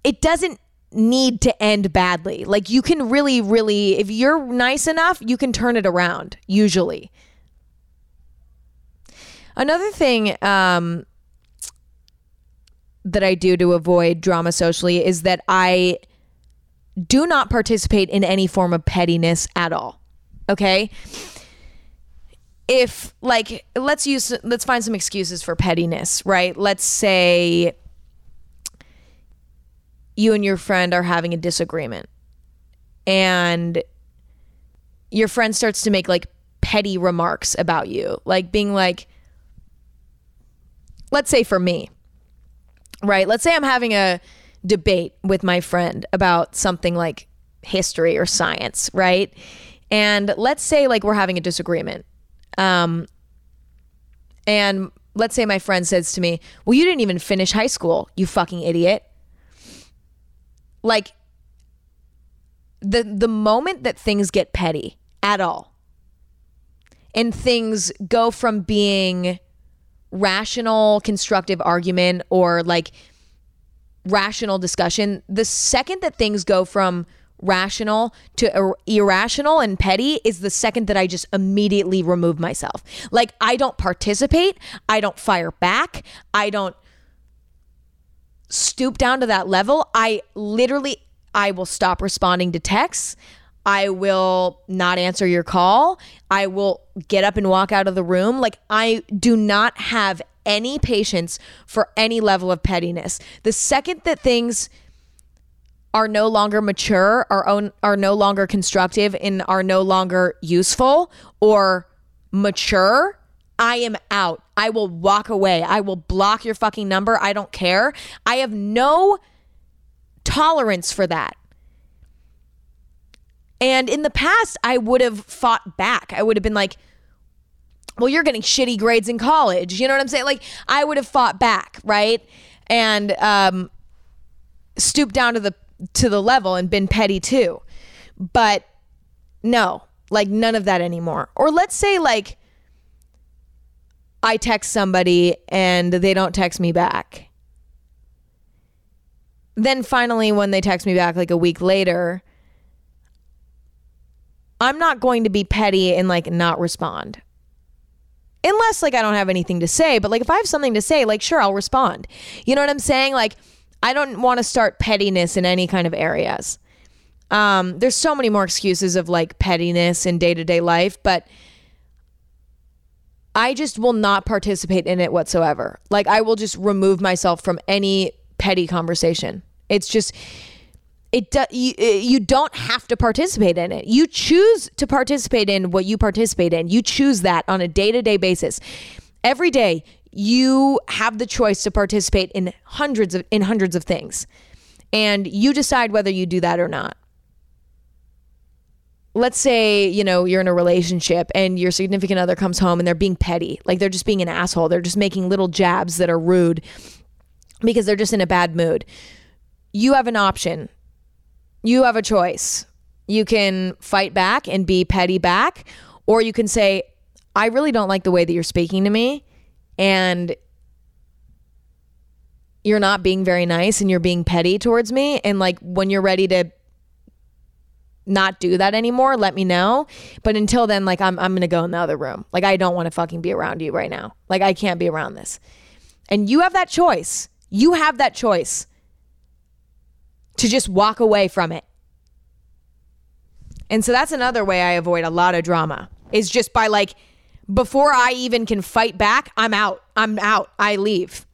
it doesn't need to end badly. Like, you can really, really, if you're nice enough, you can turn it around, usually. Another thing um, that I do to avoid drama socially is that I do not participate in any form of pettiness at all. Okay? If like let's use let's find some excuses for pettiness, right? Let's say you and your friend are having a disagreement and your friend starts to make like petty remarks about you, like being like let's say for me, right? Let's say I'm having a debate with my friend about something like history or science, right? And let's say like we're having a disagreement. Um, and let's say my friend says to me, Well, you didn't even finish high school, you fucking idiot. Like the the moment that things get petty at all and things go from being rational, constructive argument or like rational discussion, the second that things go from rational to ir- irrational and petty is the second that I just immediately remove myself. Like I don't participate, I don't fire back, I don't stoop down to that level. I literally I will stop responding to texts. I will not answer your call. I will get up and walk out of the room. Like, I do not have any patience for any level of pettiness. The second that things are no longer mature, are own, are no longer constructive, and are no longer useful or mature, I am out. I will walk away. I will block your fucking number. I don't care. I have no tolerance for that. And in the past, I would have fought back. I would have been like, well, you're getting shitty grades in college. You know what I'm saying? Like, I would have fought back, right? And um, stooped down to the to the level and been petty too. But no, like none of that anymore. Or let's say like I text somebody and they don't text me back. Then finally when they text me back like a week later, I'm not going to be petty and like not respond. Unless like I don't have anything to say, but like if I have something to say, like sure, I'll respond. You know what I'm saying? Like I don't want to start pettiness in any kind of areas. Um, there's so many more excuses of like pettiness in day to day life, but I just will not participate in it whatsoever. Like I will just remove myself from any petty conversation. It's just it do, you, eh, you don't have to participate in it. You choose to participate in what you participate in. You choose that on a day-to-day basis. Every day you have the choice to participate in hundreds of in hundreds of things. And you decide whether you do that or not. Let's say, you know, you're in a relationship and your significant other comes home and they're being petty. Like they're just being an asshole. They're just making little jabs that are rude because they're just in a bad mood. You have an option you have a choice. You can fight back and be petty back, or you can say, I really don't like the way that you're speaking to me. And you're not being very nice and you're being petty towards me. And like when you're ready to not do that anymore, let me know. But until then, like I'm I'm gonna go in the other room. Like I don't want to fucking be around you right now. Like I can't be around this. And you have that choice. You have that choice to just walk away from it. And so that's another way I avoid a lot of drama is just by like Before I even can fight back, I'm out. I'm out. I leave.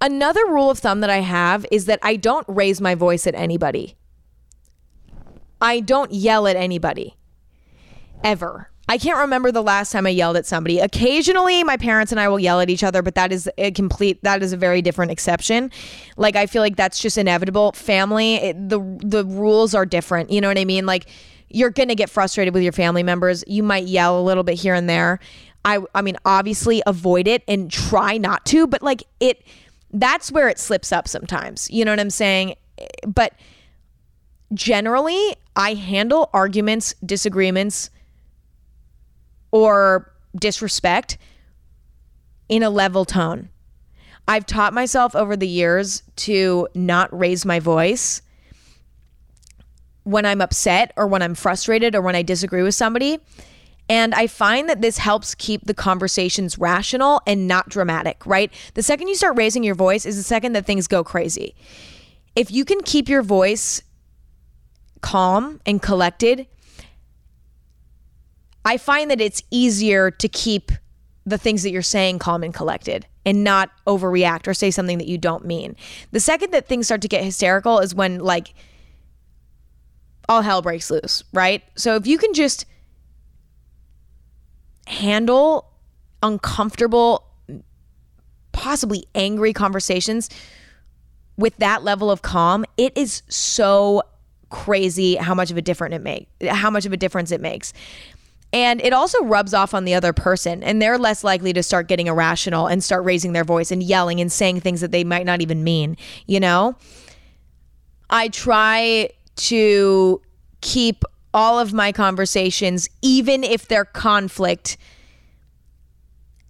Another rule of thumb that I have is that I don't raise my voice at anybody. I don't yell at anybody ever. I can't remember the last time I yelled at somebody. Occasionally, my parents and I will yell at each other, but that is a complete that is a very different exception. Like I feel like that's just inevitable. Family, it, the the rules are different. You know what I mean? Like you're to get frustrated with your family members. You might yell a little bit here and there. I I mean, obviously avoid it and try not to, but like it that's where it slips up sometimes. You know what I'm saying? But generally, I handle arguments, disagreements, or disrespect in a level tone. I've taught myself over the years to not raise my voice when I'm upset or when I'm frustrated or when I disagree with somebody. And I find that this helps keep the conversations rational and not dramatic, right? The second you start raising your voice is the second that things go crazy. If you can keep your voice calm and collected, I find that it's easier to keep the things that you're saying calm and collected and not overreact or say something that you don't mean. The second that things start to get hysterical is when like all hell breaks loose, right? So if you can just handle uncomfortable possibly angry conversations with that level of calm, it is so crazy how much of a difference it make how much of a difference it makes. And it also rubs off on the other person, and they're less likely to start getting irrational and start raising their voice and yelling and saying things that they might not even mean, you know? I try to keep all of my conversations, even if they're conflict,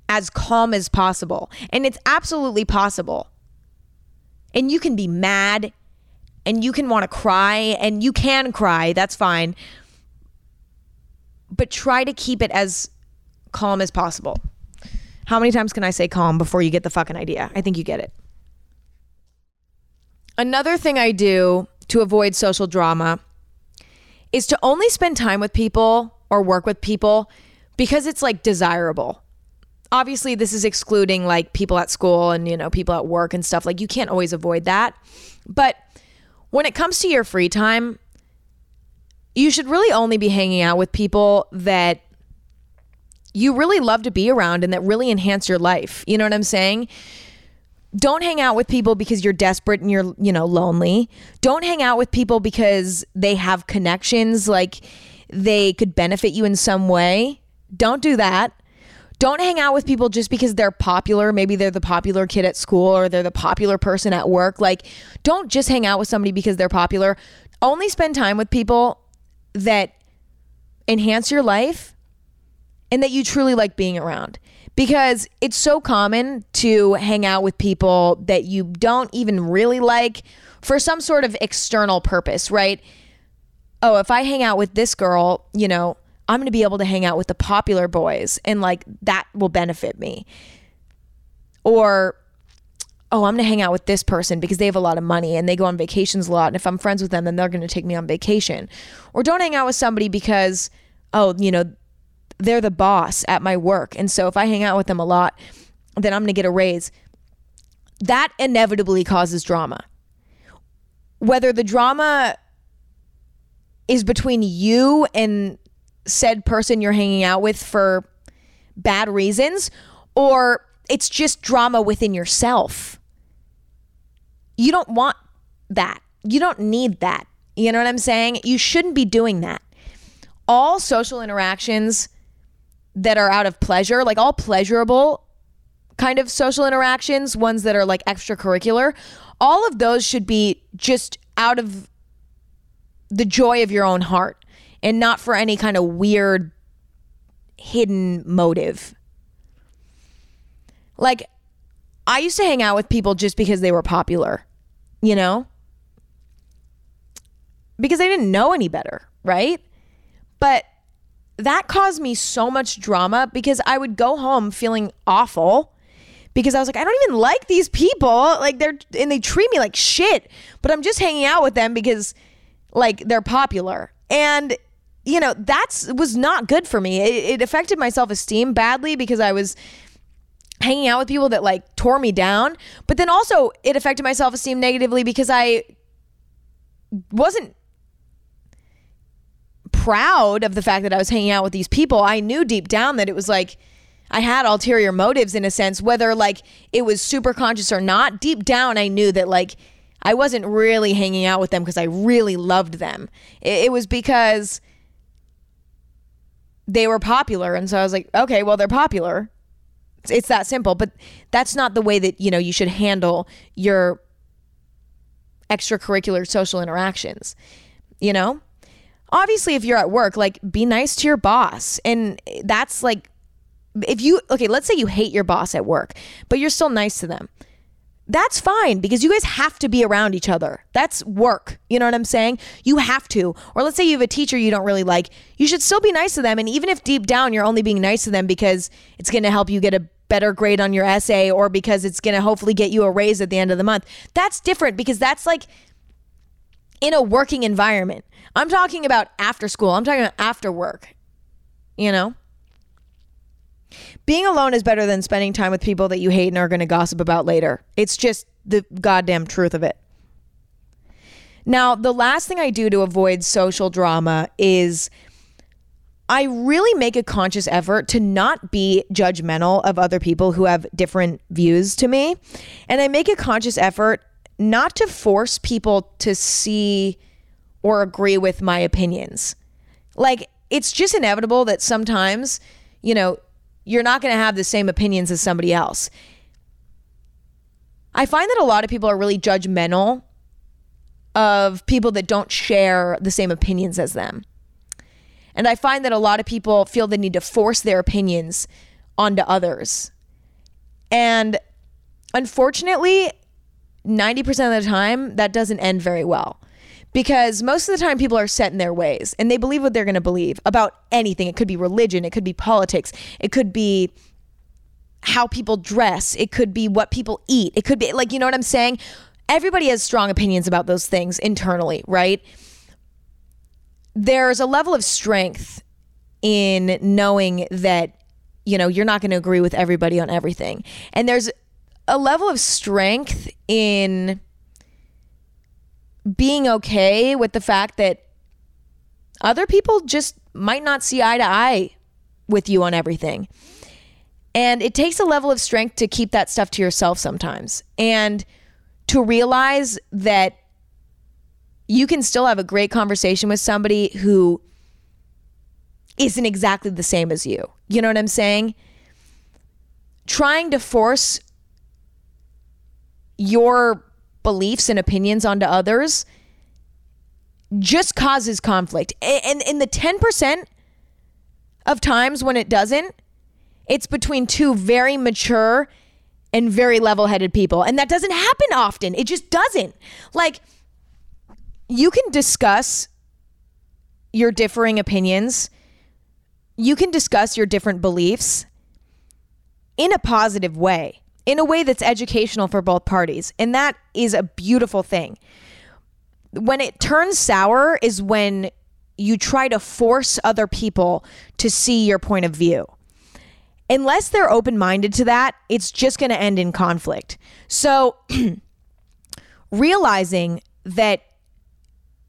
as calm as possible. And it's absolutely possible. And you can be mad and you can want to cry and you can cry. That's fine but try to keep it as calm as possible. How many times can I say calm before you get the fucking idea? I think you get it. Another thing I do to avoid social drama is to only spend time with people or work with people because it's like desirable. Obviously, this is excluding like people at school and, you know, people at work and stuff. Like, you can't always avoid that. But when it comes to your free time, you should really only be hanging out with people that you really love to be around and that really enhance your life. You know what I'm saying? Don't hang out with people because you're desperate and you're, you know, lonely. Don't hang out with people because they have connections like they could benefit you in some way. Don't do that. Don't hang out with people just because they're popular. Maybe they're the popular kid at school or they're the popular person at work. Like, don't just hang out with somebody because they're popular. Only spend time with people that enhance your life and that you truly like being around. Because it's so common to hang out with people that you don't even really like for some sort of external purpose, right? Oh, if I hang out with this girl, you know, I'm going to be able to hang out with the popular boys and like that will benefit me. Or oh, I'm going to hang out with this person because they have a lot of money and they go on vacations a lot. And if I'm friends with them, then they're going to take me on vacation. Or don't hang out with somebody because, oh, you know, they're the boss at my work. And so if I hang out with them a lot, then I'm going to get a raise. That inevitably causes drama. Whether the drama is between you and said person you're hanging out with for bad reasons, or it's just drama within yourself you don't want that. You don't need that. You know what I'm saying? You shouldn't be doing that. All social interactions that are out of pleasure, like all pleasurable kind of social interactions, ones that are like extracurricular, all of those should be just out of the joy of your own heart and not for any kind of weird hidden motive. Like, I used to hang out with people just because they were popular, you know? Because I didn't know any better, right? But that caused me so much drama because I would go home feeling awful because I was like, I don't even like these people. Like they're and they treat me like shit, but I'm just hanging out with them because like they're popular. And you know, that's was not good for me. It, it affected my self esteem badly because I was hanging out with people that like tore me down. But then also, it affected my self esteem negatively because I wasn't proud of the fact that I was hanging out with these people. I knew deep down that it was like I had ulterior motives in a sense, whether like it was super conscious or not. Deep down, I knew that like I wasn't really hanging out with them because I really loved them. It, it was because they were popular. And so I was like, okay, well, they're popular. It's, that simple. But that's not the way that, you know, you should handle your extracurricular social interactions, you know? Obviously, if you're at work, like be nice to your boss. And that's like, if you, okay, let's say you hate your boss at work, but you're still nice to them that's fine because you guys have to be around each other. That's work. You know what I'm saying? You have to. Or let's say you have a teacher you don't really like, you should still be nice to them. And even if deep down you're only being nice to them because it's going to help you get a better grade on your essay or because it's going to hopefully get you a raise at the end of the month, that's different because that's like in a working environment. I'm talking about after school, I'm talking about after work, you know? Being alone is better than spending time with people that you hate and are going to gossip about later. It's just the goddamn truth of it. Now, the last thing I do to avoid social drama is I really make a conscious effort to not be judgmental of other people who have different views to me. And I make a conscious effort not to force people to see or agree with my opinions. Like, it's just inevitable that sometimes, you know, you're not going to have the same opinions as somebody else. I find that a lot of people are really judgmental of people that don't share the same opinions as them. And I find that a lot of people feel the need to force their opinions onto others. And unfortunately, 90% of the time, that doesn't end very well because most of the time people are set in their ways and they believe what they're going to believe about anything. It could be religion, it could be politics, it could be how people dress, it could be what people eat, it could be like, you know what I'm saying? Everybody has strong opinions about those things internally, right? There's a level of strength in knowing that, you know, you're not going to agree with everybody on everything. And there's a level of strength in being okay with the fact that other people just might not see eye to eye with you on everything. And it takes a level of strength to keep that stuff to yourself sometimes and to realize that you can still have a great conversation with somebody who isn't exactly the same as you. You know what I'm saying? Trying to force your beliefs and opinions onto others just causes conflict. And in the 10% of times when it doesn't, it's between two very mature and very level headed people. And that doesn't happen often. It just doesn't. Like, you can discuss your differing opinions, you can discuss your different beliefs in a positive way in a way that's educational for both parties. And that is a beautiful thing. When it turns sour is when you try to force other people to see your point of view. Unless they're open minded to that, it's just going to end in conflict. So, realizing that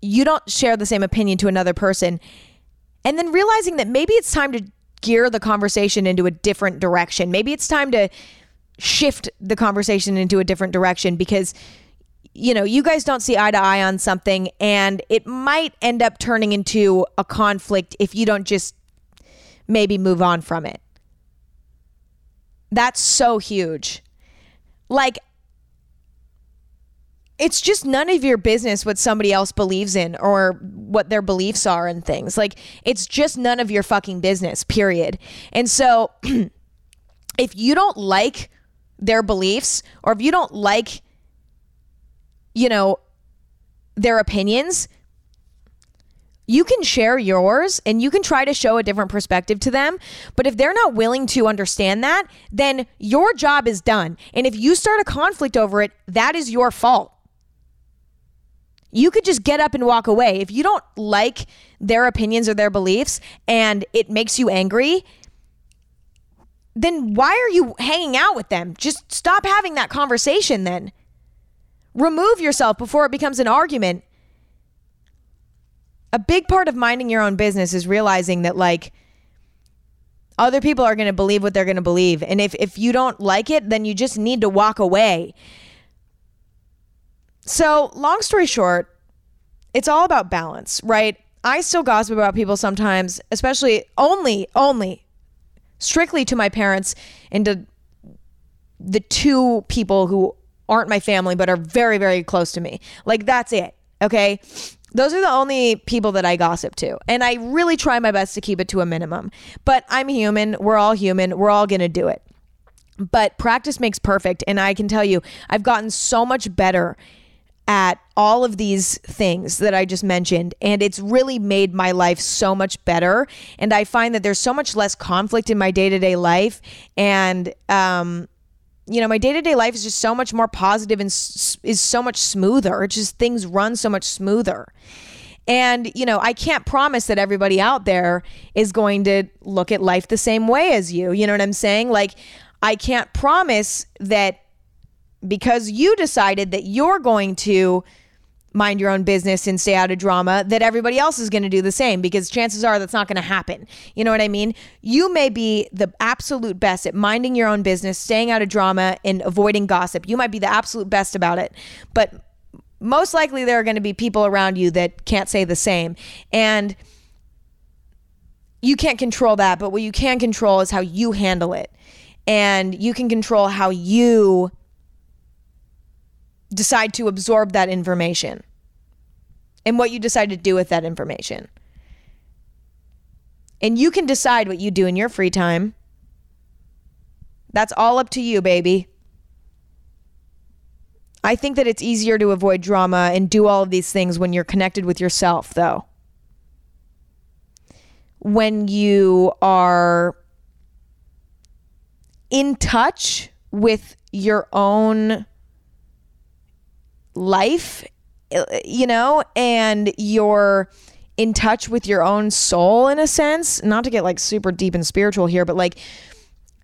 you don't share the same opinion to another person, and then realizing that maybe it's time to gear the conversation into a different direction. Maybe it's time to shift the conversation into a different direction because you know, you guys don't see eye to eye on something and it might end up turning into a conflict if you don't just maybe move on from it. That's so huge. Like, it's just none of your business what somebody else believes in or what their beliefs are and things. Like, it's just none of your fucking business, period. And so, if you don't like their beliefs or if you don't like you know their opinions you can share yours and you can try to show a different perspective to them. But if they're not willing to understand that, then your job is done. And if you start a conflict over it, that is your fault. You could just get up and walk away. If you don't like their opinions or their beliefs and it makes you angry, then why are you hanging out with them? Just stop having that conversation then. Remove yourself before it becomes an argument. A big part of minding your own business is realizing that, like, other people are going to believe what they're going to believe. And if, if you don't like it, then you just need to walk away. So, long story short, it's all about balance, right? I still gossip about people sometimes, especially only, only strictly to my parents and to the two people who aren't my family but are very, very close to me. Like, that's it. Okay. Those are the only people that I gossip to. And I really try my best to keep it to a minimum. But I'm human. We're all human. We're all going to do it. But practice makes perfect. And I can tell you, I've gotten so much better at all of these things that I just mentioned, and it's really made my life so much better. And I find that there's so much less conflict in my day to day life, and um, you know, my day to day life is just so much more positive and s- is so much smoother. It's just things run so much smoother. And, you know, I can't promise that everybody out there is going to look at life the same way as you. You know what I'm saying? Like, I can't promise that because you decided that you're going to mind your own business and stay out of drama that everybody else is going to do the same because chances are that's not going to happen. You know what I mean? You may be the absolute best at minding your own business, staying out of drama and avoiding gossip. You might be the absolute best about it. But most likely there are going to be people around you that can't say the same. And you can't control that, but what you can control is how you handle it. And you can control how you decide to absorb that information and what you decide to do with that information. And you can decide what you do in your free time. That's all up to you, baby. I think that it's easier to avoid drama and do all of these things when you're connected with yourself, though. When you are in touch with your own life, uh, you know, and you're in touch with your own soul in a sense, not to get like super deep and spiritual here, but like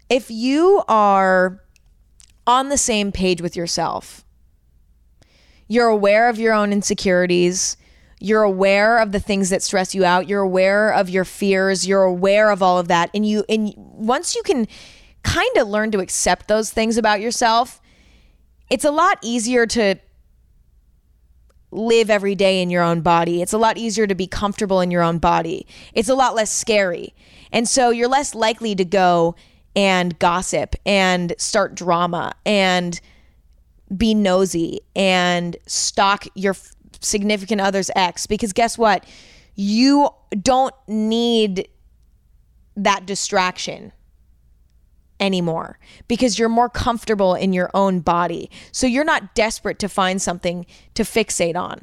if you are on the same page with yourself, you're aware of your own insecurities, you're aware of the things that stress you out, you're aware of your fears, you're aware of all of that and you and once you can kind of learn to accept those things about yourself, it's a lot easier to live every day in your own body. It's a lot easier to be comfortable in your own body. It's a lot less scary. And so you're less likely to go and gossip and start drama and be nosy and stalk your significant other's ex because guess what? You don't need that distraction anymore because you're more comfortable in your own body. So you're not desperate to find something to fixate on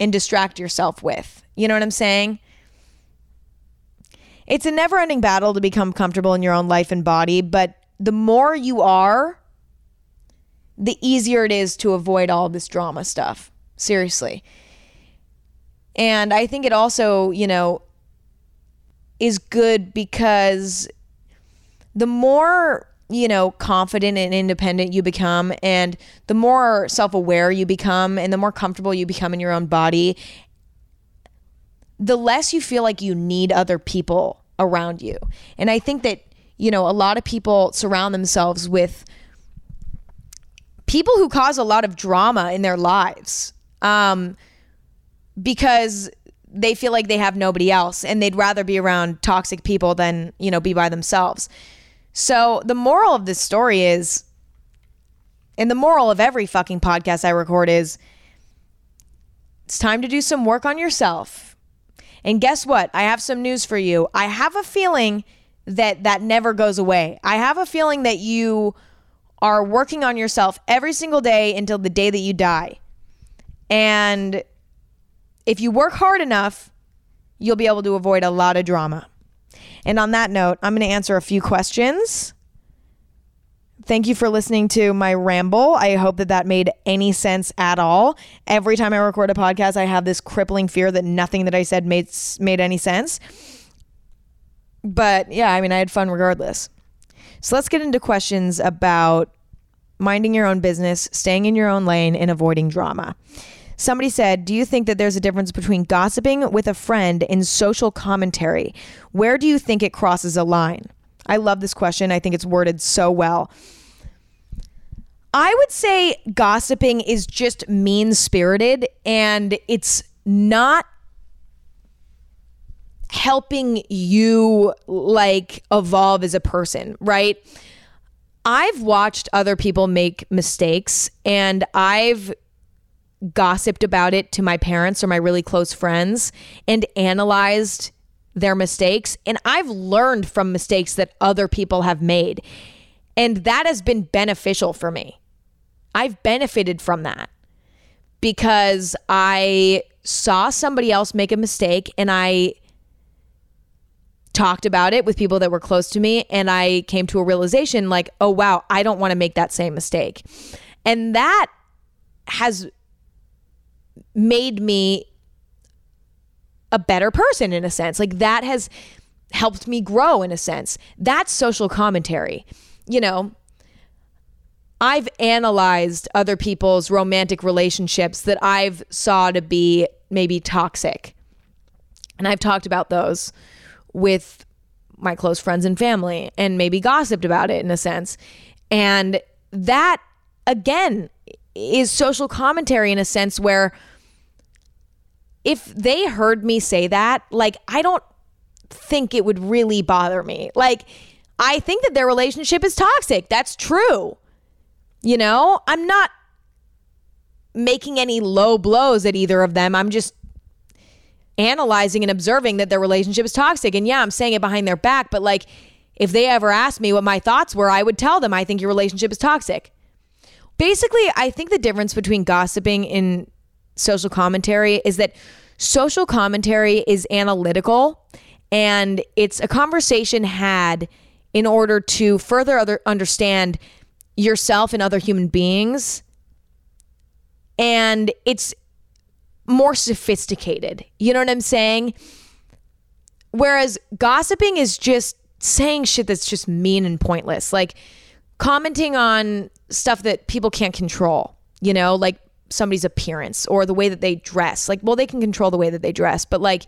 and distract yourself with. You know what I'm saying? It's a never ending battle to become comfortable in your own life and body, but the more you are, the easier it is to avoid all this drama stuff. Seriously. And I think it also, you know, is good because the more you know confident and independent you become and the more self-aware you become and the more comfortable you become in your own body the less you feel like you need other people around you. And i think that you know a lot of people surround themselves with people who cause a lot of drama in their lives um, because they feel like they have nobody else and they'd rather be around toxic people than you know be by themselves so the moral of this story is, and the moral of every fucking podcast I record is, it's time to do some work on yourself. And guess what? I have some news for you. I have a feeling that that never goes away. I have a feeling that you are working on yourself every single day until the day that you die. And if you work hard enough, you'll be able to avoid a lot of drama. And on that note, I'm going to answer a few questions Thank you for listening to my ramble. I hope that that made any sense at all. Every time I record a podcast, I have this crippling fear that nothing that I said made made any sense. But yeah, I mean, I had fun regardless. So let's get into questions about minding your own business, staying in your own lane, and avoiding drama. Somebody said, Do you think that there's a difference between gossiping with a friend and social commentary? Where do you think it crosses a line? I love this question. I think it's worded so well. I would say gossiping is just mean spirited and it's not helping you like evolve as a person, right? I've watched other people make mistakes and I've gossiped about it to my parents or my really close friends and analyzed their mistakes. And I've learned from mistakes that other people have made. And that has been beneficial for me. I've benefited from that because I saw somebody else make a mistake and I talked about it with people that were close to me and I came to a realization like, oh wow, I don't want to make that same mistake. And that has made me a better person in a sense. Like that has helped me grow in a sense. That's social commentary. You know, I've analyzed other people's romantic relationships that I've saw to be maybe toxic. And I've talked about those with my close friends and family and maybe gossiped about it in a sense. And that again is social commentary in a sense where if they heard me say that, like, I don't think it would really bother me. Like, I think that their relationship is toxic. That's true. You know, I'm not making any low blows at either of them. I'm just analyzing and observing that their relationship is toxic. And yeah, I'm saying it behind their back, but like, if they ever asked me what my thoughts were, I would tell them I think your relationship is toxic. Basically, I think the difference between gossiping and social commentary is that social commentary is analytical and it's a conversation had in order to further other understand yourself and other human beings. And it's more sophisticated. You know what i'm saying? Whereas gossiping is just saying shit that's just mean and pointless. Like commenting on stuff that people can't control you know? Like somebody's appearance or the way that they dress. Like, well, they can control the way that they dress, but like,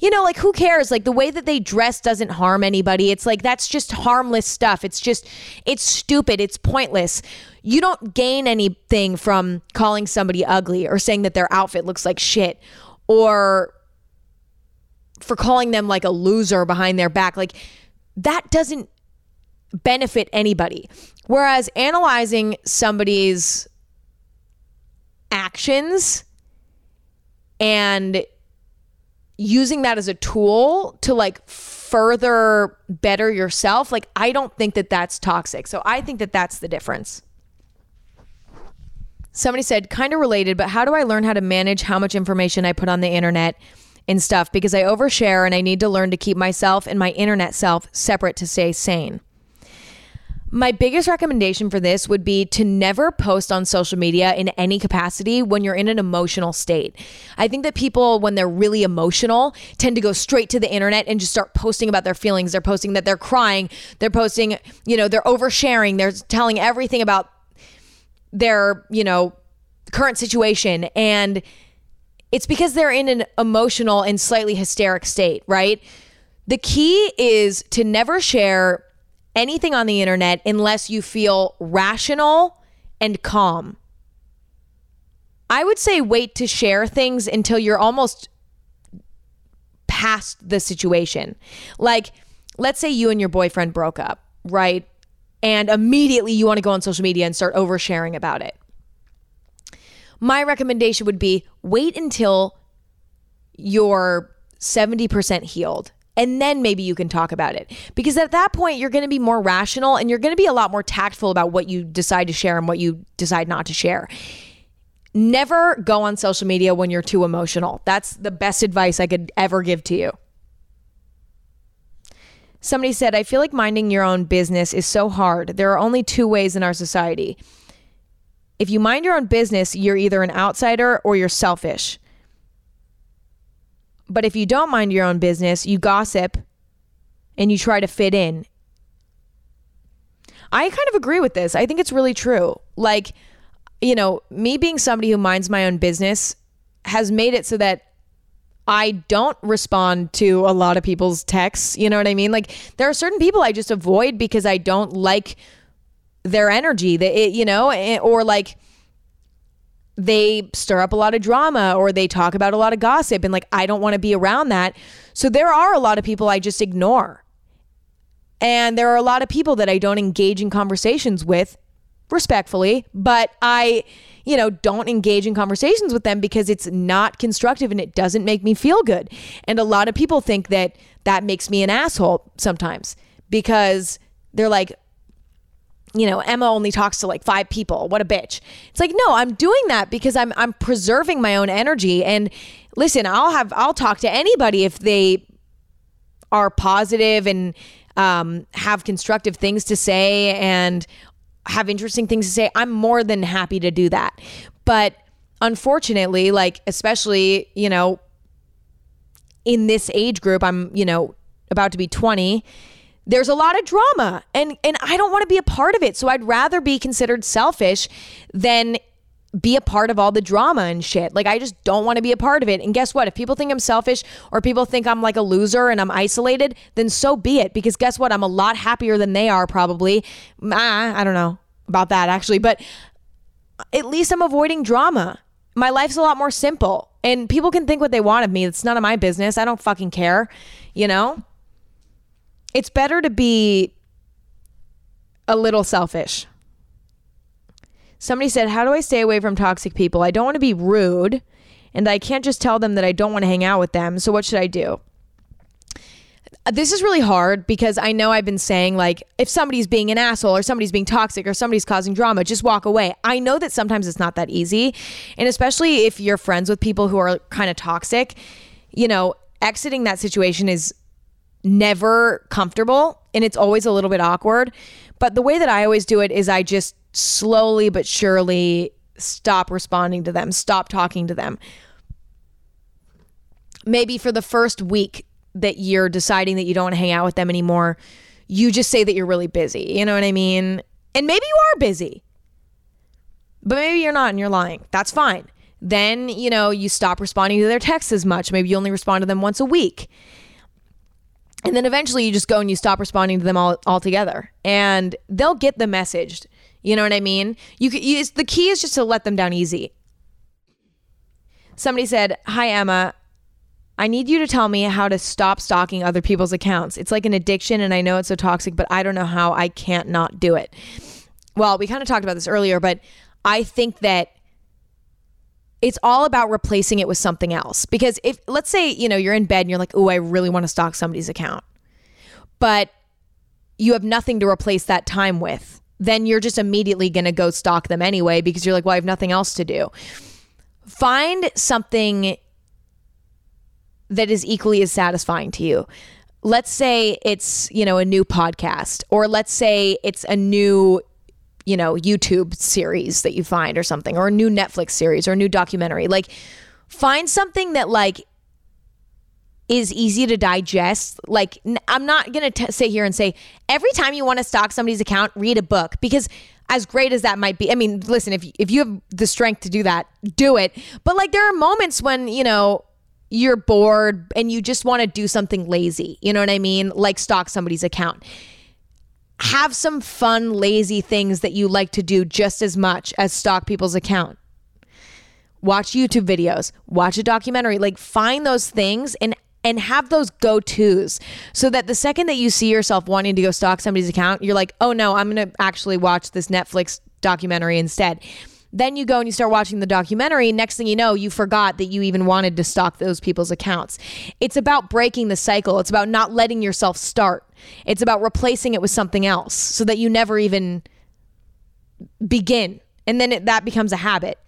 you know, like who cares? Like the way that they dress doesn't harm anybody. It's like that's just harmless stuff. It's just it's stupid. It's pointless. You don't gain anything from calling somebody ugly or saying that their outfit looks like shit or for calling them like a loser behind their back. Like that doesn't benefit anybody. Whereas analyzing somebody's actions and using that as a tool to like further better yourself like i don't think that that's toxic. So i think that that's the difference. Somebody said kind of related but how do i learn how to manage how much information i put on the internet and stuff? Because i overshare and i need to learn to keep myself and my internet self separate to stay sane my biggest recommendation for this would be to never post on social media in any capacity when you're in an emotional state. I think that people, when they're really emotional, tend to go straight to the internet and just start posting about their feelings. They're posting that they're crying. They're posting, you know, they're oversharing. They're telling everything about their, you know, current situation. And it's because they're in an emotional and slightly hysteric state, right? The key is to never share anything on the internet unless you feel rational and calm. I would say wait to share things until you're almost past the situation. Like, let's say you and your boyfriend broke up, right? And immediately you want to go on social media and start oversharing about it. My recommendation would be wait until you're 70% healed and then maybe you can talk about it. Because at that point, you're going to be more rational and you're going to be a lot more tactful about what you decide to share and what you decide not to share. Never go on social media when you're too emotional. That's the best advice I could ever give to you. Somebody said, I feel like minding your own business is so hard. There are only two ways in our society. If you mind your own business, you're either an outsider or you're selfish. But if you don't mind your own business, you gossip and you try to fit in. I kind of agree with this. I think it's really true. Like, you know, me being somebody who minds my own business has made it so that I don't respond to a lot of people's texts. You know what I mean? Like, there are certain people I just avoid because I don't like their energy. That it, you know, eh, or like they stir up a lot of drama or they talk about a lot of gossip and like I don't want to be around that. So there are a lot of people I just ignore. And there are a lot of people that I don't engage in conversations with respectfully, but I, you know, don't engage in conversations with them because it's not constructive and it doesn't make me feel good. And a lot of people think that that makes me an asshole sometimes because they're like, you know, Emma only talks to like five people. What a bitch. It's like, no, I'm doing that because I'm I'm preserving my own energy. And listen, I'll have I'll talk to anybody if they are positive and um, have constructive things to say and have interesting things to say. I'm more than happy to do that. But unfortunately, like especially, you know, in this age group, I'm, you know, about to be 20 there's a lot of drama and and I don't want to be a part of it. So I'd rather be considered selfish than be a part of all the drama and shit. Like I just don't want to be a part of it. And guess what? If people think I'm selfish or people think I'm like a loser and I'm isolated, then so be it. Because guess what? I'm a lot happier than they are probably. Ah, I don't know about that actually, but at least I'm avoiding drama. My life's a lot more simple. And people can think what they want of me. It's none of my business. I don't fucking care, you know? It's better to be a little selfish. Somebody said, How do I stay away from toxic people? I don't want to be rude, and I can't just tell them that I don't want to hang out with them. So, what should I do? This is really hard because I know I've been saying, like, if somebody's being an asshole or somebody's being toxic or somebody's causing drama, just walk away. I know that sometimes it's not that easy. And especially if you're friends with people who are kind of toxic, you know, exiting that situation is never comfortable and it's always a little bit awkward. But the way that I always do it is I just slowly but surely stop responding to them, stop talking to them. Maybe for the first week that you're deciding that you don't want to hang out with them anymore, you just say that you're really busy. You know what I mean? And maybe you are busy, but maybe you're not and you're lying. That's fine. Then, you know, you stop responding to their texts as much. Maybe you only respond to them once a week and then eventually you just go and you stop responding to them all altogether. And they'll get the message. You know what i mean? You, you the key is just to let them down easy. Somebody said hi emma. I need you to tell me how to stop stalking other people's accounts. It's like an addiction and i know it's so toxic but i don't know how i can't not do it. Well we kind of talked about this earlier but i think that it's all about replacing it with something else. Because if, let's say, you know, you're in bed and you're like, oh, I really want to stalk somebody's account, but you have nothing to replace that time with, then you're just immediately going to go stalk them anyway because you're like, well, I have nothing else to do. Find something that is equally as satisfying to you. Let's say it's, you know, a new podcast, or let's say it's a new you know, YouTube series that you find or something, or a new Netflix series or a new documentary. Like, find something that, like, is easy to digest. Like, I'm not going to sit here and say every time you want to stalk somebody's account, read a book because as great as that might be, I mean, listen, if if you have the strength to do that, do it. But like, there are moments when you know you're bored and you just want to do something lazy. You know what I mean? Like stalk somebody's account have some fun, lazy things that you like to do just as much as stalk people's account. Watch YouTube videos, watch a documentary, like find those things and and have those go-tos so that the second that you see yourself wanting to go stalk somebody's account, you're like, "Oh no, I'm going to actually watch this Netflix documentary instead." Then you go and you start watching the documentary. Next thing you know, you forgot that you even wanted to stalk those people's accounts. It's about breaking the cycle. It's about not letting yourself start. It's about replacing it with something else so that you never even begin. And then it, that becomes a habit.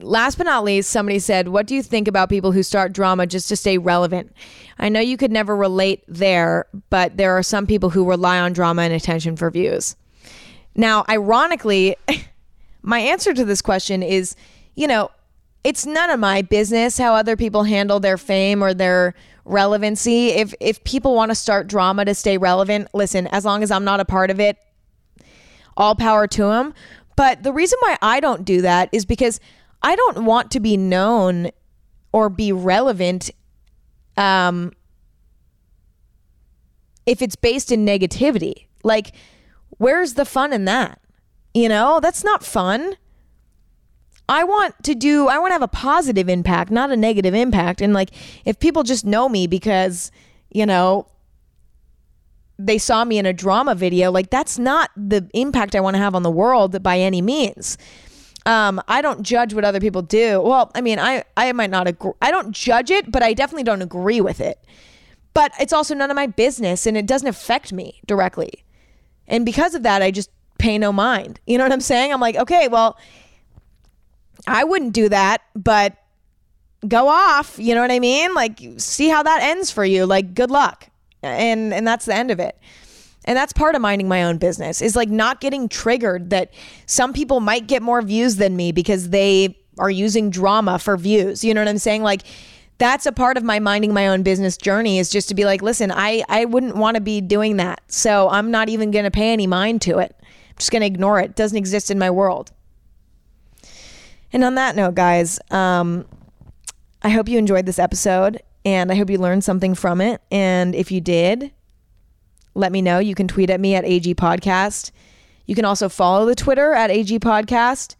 Last but not least, somebody said, What do you think about people who start drama just to stay relevant? I know you could never relate there, but there are some people who rely on drama and attention for views. Now, ironically, my answer to this question is you know, it's none of my business how other people handle their fame or their relevancy. If if people want to start drama to stay relevant, listen, as long as I'm not a part of it, all power to them. But the reason why I don't do that is because I don't want to be known or be relevant um, if it's based in negativity. Like, where's the fun in that? You know, that's not fun. I want to do, I want to have a positive impact, not a negative impact. And like, if people just know me because, you know, they saw me in a drama video, like, that's not the impact I want to have on the world by any means. Um, I don't judge what other people do. Well, I mean, I, I might not agree. I don't judge it, but I definitely don't agree with it. But it's also none of my business and it doesn't affect me directly. And because of that, I just pay no mind. You know what I'm saying? I'm like, okay, well, I wouldn't do that, but go off. You know what I mean? Like, see how that ends for you. Like, good luck. And and that's the end of it. And that's part of minding my own business is like not getting triggered that some people might get more views than me because they are using drama for views. You know what I'm saying? Like that's a part of my minding my own business journey is just to be like, listen, I I wouldn't want to be doing that. So I'm not even going to pay any mind to it. I'm just going to ignore it. it. Doesn't exist in my world. And on that note, guys, um, I hope you enjoyed this episode and I hope you learned something from it. And if you did, let me know. You can tweet at me at AG Podcast. You can also follow the Twitter at AG Podcast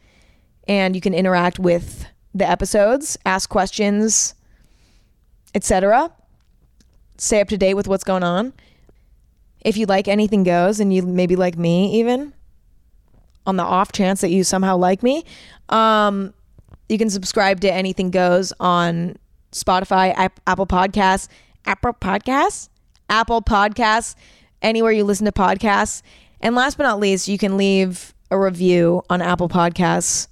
and you can interact with the episodes, ask questions, etc. Stay up to date with what's going on. If you like anything goes and you maybe like me even on the off chance that you somehow like me, um, you can subscribe to Anything Goes on Spotify, Apple Podcasts, Apple Podcasts, Apple Podcasts, anywhere you listen to podcasts. And last but not least, you can leave a review on Apple Podcasts.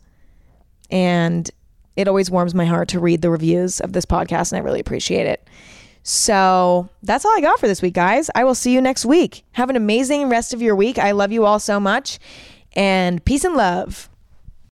And it always warms my heart to read the reviews of this podcast, and I really appreciate it. So that's all I got for this week, guys. I will see you next week. Have an amazing rest of your week. I love you all so much, and peace and love.